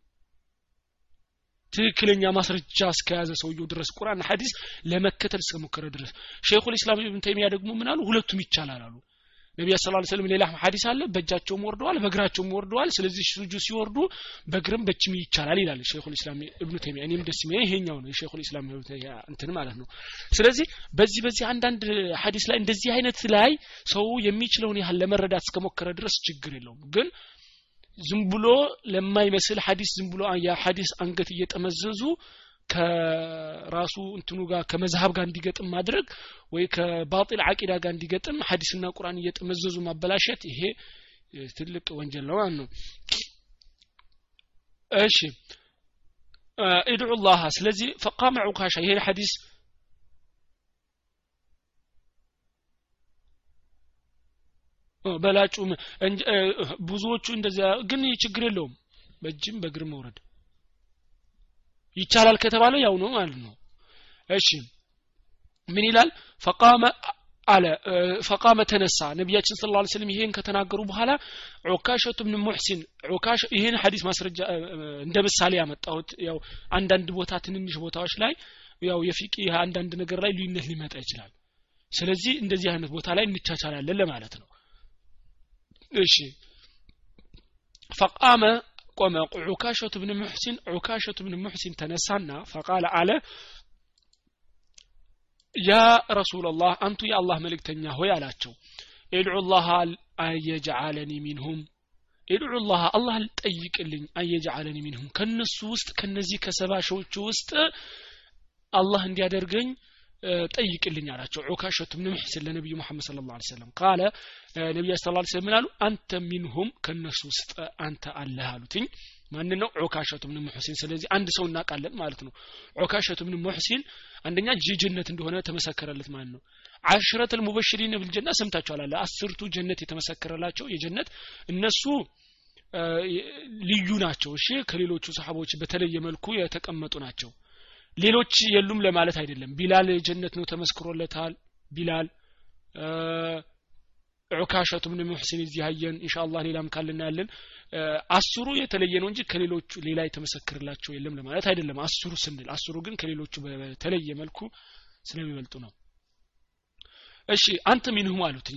Speaker 1: ትክክለኛ ማስረጃ እስከያዘ ሰውየው ድረስ ቁርአን ሀዲስ ለመከተል እስከሞከረ ድረስ። ሼኹል ኢስላም ኢብን ተይሚያ ደግሞ ምን አሉ? ሁለቱም ይቻላል አሉ ነቢያ ስለ ስለም ሌላ ሀዲስ አለ በእጃቸውም ወርደዋል በእግራቸውም ወርደዋል። ስለዚህ ሱጁ ሲወርዱ በእግርም በእጅም ይቻላል ይላል ሼኹል ኢስላም እብኑ ተይሚያ። እኔም ደስ የሚለኝ ይሄኛው ነው የሼኹል ኢስላም እብኑ ተይሚያ እንትን ማለት ነው። ስለዚህ በዚህ በዚህ አንዳንድ ሀዲስ ላይ እንደዚህ አይነት ላይ ሰው የሚችለውን ያህል ለመረዳት እስከሞከረ ድረስ ችግር የለውም። ግን ዝም ብሎ ለማይመስል ሀዲስ ዝም ብሎ ያ አንገት እየጠመዘዙ ከራሱ እንትኑ ጋር ከመዝሀብ ጋር እንዲገጥም ማድረግ ወይ ከባጢል አቂዳ ጋር እንዲገጥም ሀዲስና ቁርአን እየጠመዘዙ ማበላሸት ይሄ ትልቅ ወንጀል ነው ማለት ነው። እሺ። ኢድዑ ላህ ስለዚህ ፈቃመ ዑካሻ ይሄ ሀዲስ በላጩ ብዙዎቹ እንደዚያ ግን ችግር የለውም። በእጅም በእግር መውረድ ይቻላል ከተባለ ያው ነው ማለት ነው። እሺ ምን ይላል? ፈቃመ አለ ፈቃመ ተነሳ። ነቢያችን ስለ ላ ስለም ይሄን ከተናገሩ በኋላ ዑካሸቱ ብን ሙሕሲን ይህን ሀዲስ ማስረጃ እንደ ምሳሌ ያመጣሁት። ያው አንዳንድ ቦታ ትንንሽ ቦታዎች ላይ ያው የፊቂ አንዳንድ ነገር ላይ ልዩነት ሊመጣ ይችላል። ስለዚህ እንደዚህ አይነት ቦታ ላይ እንቻቻላለን ለማለት ነው። እሺ ፈቃመ ቆመ። ዑካሸቱ ብን ሙሕሲን ዑካሸቱ ብን ሙሕሲን ተነሳና ፈቃለ አለ ያ ረሱላላህ አንቱ የአላህ መልእክተኛ ሆይ አላቸው። ኢድዑ ላህ አየጅዓለኒ ሚንሁም ኢድዑ ላህ አላህ ጠይቅልኝ አየጅዓለኒ ሚንሁም ከነሱ ውስጥ ከነዚህ ከሰባ ሺዎቹ ውስጥ አላህ እንዲያደርገኝ ጠይቅልኝ አላቸው። ዑካሸቱ ብን ሙሕሲን ለነቢዩ መሐመድ ስለ ላ ሰለም ቃለ ነቢያ ስ ላ ስለም ምናሉ አንተ ሚንሁም ከእነሱ ውስጥ አንተ አለህ አሉትኝ። ማን ነው? ዑካሸቱ ብን ሙሕሲን። ስለዚህ አንድ ሰው እናውቃለን ማለት ነው። ዑካሸቱ ብን ሙሕሲን አንደኛ ጅጅነት እንደሆነ ተመሰከረለት ማለት ነው። አሽረት ልሙበሽሪን ብልጀና ሰምታችኋል አለ። አስርቱ ጀነት የተመሰከረላቸው የጀነት እነሱ ልዩ ናቸው። እሺ ከሌሎቹ ሰሓቦች በተለየ መልኩ የተቀመጡ ናቸው ሌሎች የሉም ለማለት አይደለም ቢላል ጀነት ነው ተመስክሮለታል ቢላል ዑካሸቱ ብን ሙሕሲን እዚህ አየን ኢንሻአላህ ሌላም ካልና ያለን አስሩ የተለየ ነው እንጂ ከሌሎቹ ሌላ የተመሰክርላቸው የለም ለማለት አይደለም አስሩ ስንል አስሩ ግን ከሌሎቹ በተለየ መልኩ ስለሚበልጡ ነው እሺ አንተ ሚንሁም አሉት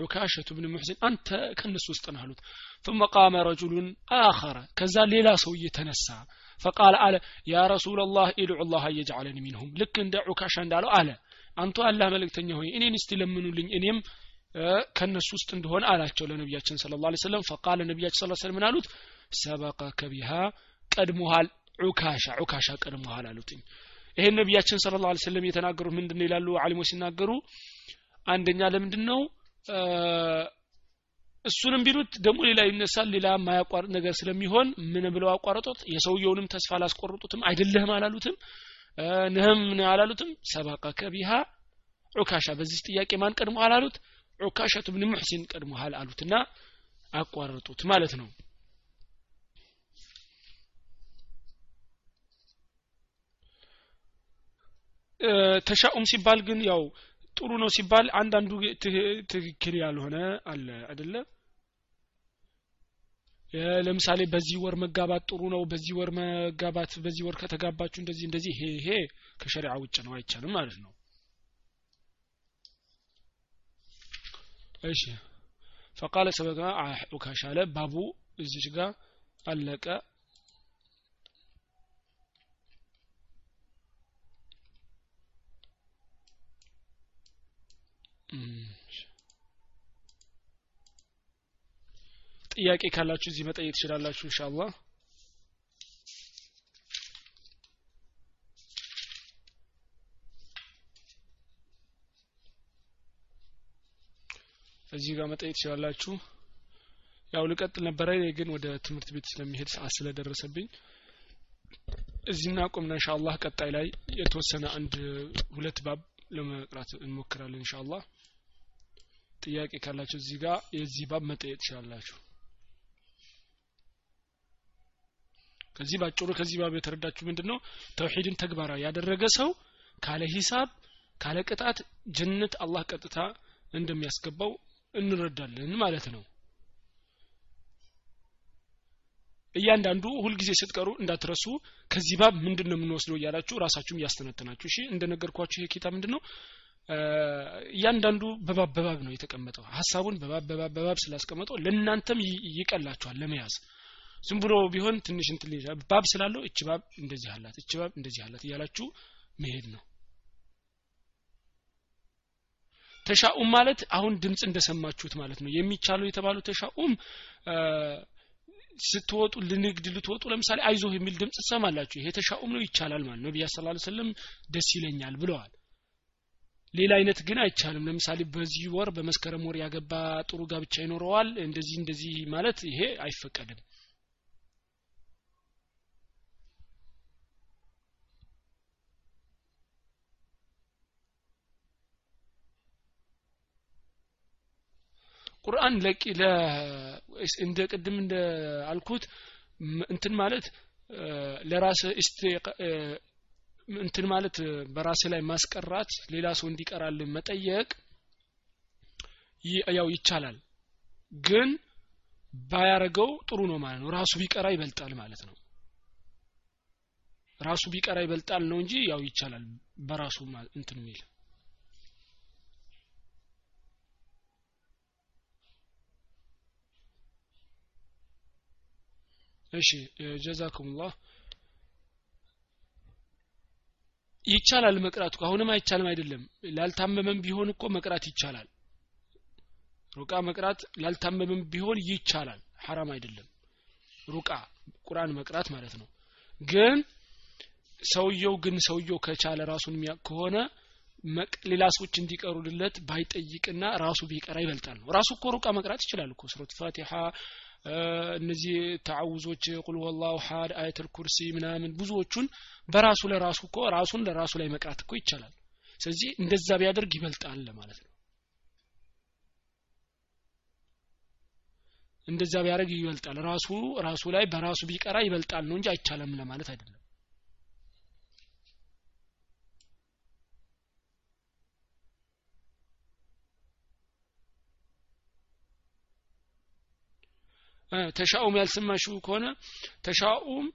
Speaker 1: ዑካሸቱ ብን ሙሕሲን አንተ ከነሱ ውስጥ ነህ አሉት ثم قام رجل آخر ከዛ ሌላ ሰውዬ ተነሳ ፈቃል አለ ያ ረሱላላህ ኢድዑ ላህ እየጃለኒ ሚንሁም ልክ እንደ ዑካሻ እንዳለው አለ። አንቱ አላህ መልእክተኛ ሆይ እኔን እስቲ ለምኑልኝ። እኔም ከእነሱ ውስጥ እንደሆነ አላቸው ለነቢያችን ስለ ላ ስለም ፈቃለ ነቢያችን ስለ ስለም አሉት? ሰበቀከ ቢሃ ቀድሞሃል ዑካሻ ዑካሻ ቀድሞሃል አሉትኝ። ይሄን ነቢያችን ስለ ላ ስለም የተናገሩት ምንድን ነው ይላሉ? አሊሞ ሲናገሩ አንደኛ ለምንድን ነው እሱንም ቢሉት ደግሞ ሌላ ይነሳል ሌላ ማያቋርጥ ነገር ስለሚሆን ምን ብለው አቋረጡት? የሰውየውንም ተስፋ አላስቆርጡትም አይደለህም አላሉትም። ነህም አላሉትም። ሰበቀከ ቢሃ ዑካሻ በዚህ ጥያቄ ማን ቀድሞሃል አሉት? ዑካሸቱ ብን ሙሕሲን ቀድሞሃል አሉትና አቋረጡት ማለት ነው። ተሻኡም ሲባል ግን ያው ጥሩ ነው ሲባል አንዳንዱ ትክክል ያልሆነ አለ አይደለ? ለምሳሌ በዚህ ወር መጋባት ጥሩ ነው በዚህ ወር መጋባት በዚህ ወር ከተጋባችሁ እንደዚህ እንደዚህ ይሄ ይሄ ከሸሪዓ ውጭ ነው አይቻልም ማለት ነው። እሺ። ፈቃለ ሰበጋ ዑካሽ አለ ባቡ እዚች ጋር አለቀ ጥያቄ ካላችሁ እዚህ መጠየቅ ትችላላችሁ ኢንሻአላህ። እዚህ ጋር መጠየቅ ትችላላችሁ። ያው ልቀጥል ነበረ ግን ወደ ትምህርት ቤት ስለሚሄድ ሰዓት ስለደረሰብኝ እዚህና ቆምና ኢንሻአላህ ቀጣይ ላይ የተወሰነ አንድ ሁለት ባብ ለመቅራት እንሞክራለን ኢንሻአላህ ጥያቄ ካላችሁ እዚህ ጋር የዚህ ባብ መጠየቅ ትችላላችሁ። ከዚህ ባጭሩ ከዚህ ባብ የተረዳችሁ ምንድነው? ተውሂድን ተግባራዊ ያደረገ ሰው ካለ ሂሳብ ካለ ቅጣት ጀነት አላህ ቀጥታ እንደሚያስገባው እንረዳለን ማለት ነው። እያንዳንዱ ሁልጊዜ ስትቀሩ እንዳትረሱ ከዚህ ባብ ምንድን ነው የምንወስደው እያላችሁ ራሳችሁም እያስተነተናችሁ። እሺ እንደነገርኳችሁ ይሄ ኪታብ ምንድን እያንዳንዱ በባብ በባብ ነው የተቀመጠው። ሀሳቡን በባብ በባብ በባብ ስላስቀመጠው ለእናንተም ይቀላችኋል ለመያዝ። ዝም ብሎ ቢሆን ትንሽ እንትን ባብ ስላለው እች ባብ እንደዚህ አላት እች ባብ እንደዚህ አላት እያላችሁ መሄድ ነው። ተሻኡም ማለት አሁን ድምፅ እንደሰማችሁት ማለት ነው። የሚቻለው የተባሉ ተሻኡም ስትወጡ ልንግድ ልትወጡ ለምሳሌ አይዞህ የሚል ድምፅ ትሰማላችሁ። ይሄ ተሻኡም ነው ይቻላል ማለት ነው። ነቢያ ስላ ደስ ይለኛል ብለዋል ሌላ አይነት ግን አይቻልም። ለምሳሌ በዚህ ወር በመስከረም ወር ያገባ ጥሩ ጋብቻ ይኖረዋል። እንደዚህ እንደዚህ ማለት ይሄ አይፈቀድም። ቁርአን ለቂ እንደ ቅድም እንደ አልኩት እንትን ማለት ለራስ እንትን ማለት በራስ ላይ ማስቀራት ሌላ ሰው እንዲቀራል መጠየቅ ያው ይቻላል። ግን ባያረገው ጥሩ ነው ማለት ነው። ራሱ ቢቀራ ይበልጣል ማለት ነው። ራሱ ቢቀራ ይበልጣል ነው እንጂ ያው ይቻላል በራሱ እንትን ሚል እሺ ጀዛኩሙላህ ይቻላል መቅራት አሁንም አይቻልም አይደለም። ላልታመመም ቢሆን እኮ መቅራት ይቻላል። ሩቃ መቅራት ላልታመመም ቢሆን ይቻላል። ሐራም አይደለም። ሩቃ ቁርአን መቅራት ማለት ነው። ግን ሰውየው ግን ሰውየው ከቻለ ራሱን የሚያውቅ ከሆነ ሌላ ሰዎች እንዲቀሩልለት ባይጠይቅና ራሱ ቢቀራ ይበልጣል ነው። ራሱ እኮ ሩቃ መቅራት ይችላል እኮ። ሱረት ፋቲሃ እነዚህ ተዓውዞች ቁል ወላሁ ሀድ አየተል ኩርሲ ምናምን ብዙዎቹን በራሱ ለራሱ እኮ ራሱን ለራሱ ላይ መቅራት እኮ ይቻላል። ስለዚህ እንደዛ ቢያደርግ ይበልጣል ለማለት ነው። እንደዛ ቢያደርግ ይበልጣል። ራሱ ራሱ ላይ በራሱ ቢቀራ ይበልጣል ነው እንጂ አይቻለም ለማለት አይደለም ተሻኡም ያልሰማሽው ከሆነ ተሻኡም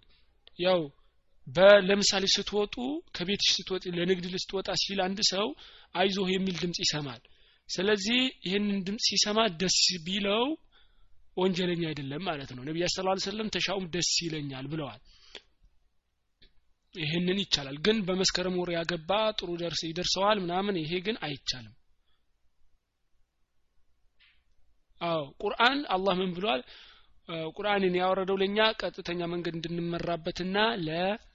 Speaker 1: ያው ለምሳሌ ስትወጡ ከቤትሽ ስትወጥ ለንግድ ልስትወጣ ሲል አንድ ሰው አይዞህ የሚል ድምጽ ይሰማል። ስለዚህ ይህንን ድምጽ ሲሰማ ደስ ቢለው ወንጀለኛ አይደለም ማለት ነው። ነቢያ ስ ሰለም ተሻኡም ደስ ይለኛል ብለዋል። ይህንን ይቻላል። ግን በመስከረም ወር ያገባ ጥሩ ደርስ ይደርሰዋል ምናምን ይሄ ግን አይቻልም። አዎ ቁርአን አላህ ምን ብሏል ቁርአንን ያወረደው ለኛ ቀጥተኛ መንገድ እንድንመራበትና ለመድኃኒት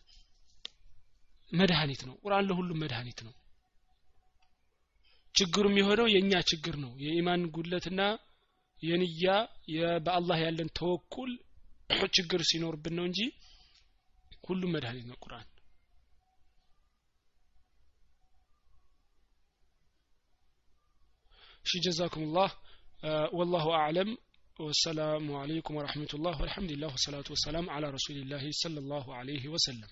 Speaker 1: ነው። ቁርአን ለሁሉም መድኃኒት ነው። ችግሩ የሚሆነው የእኛ ችግር ነው። የኢማን ጉድለትና የንያ በአላህ ያለን ተወኩል ችግር ሲኖርብን ነው እንጂ ሁሉም መድኃኒት ነው ቁርአን። እሺ ጀዛኩሙላህ። ወላሁ አዕለም والسلام عليكم ورحمة الله والحمد لله والصلاة والسلام على رسول الله صلى الله عليه وسلم.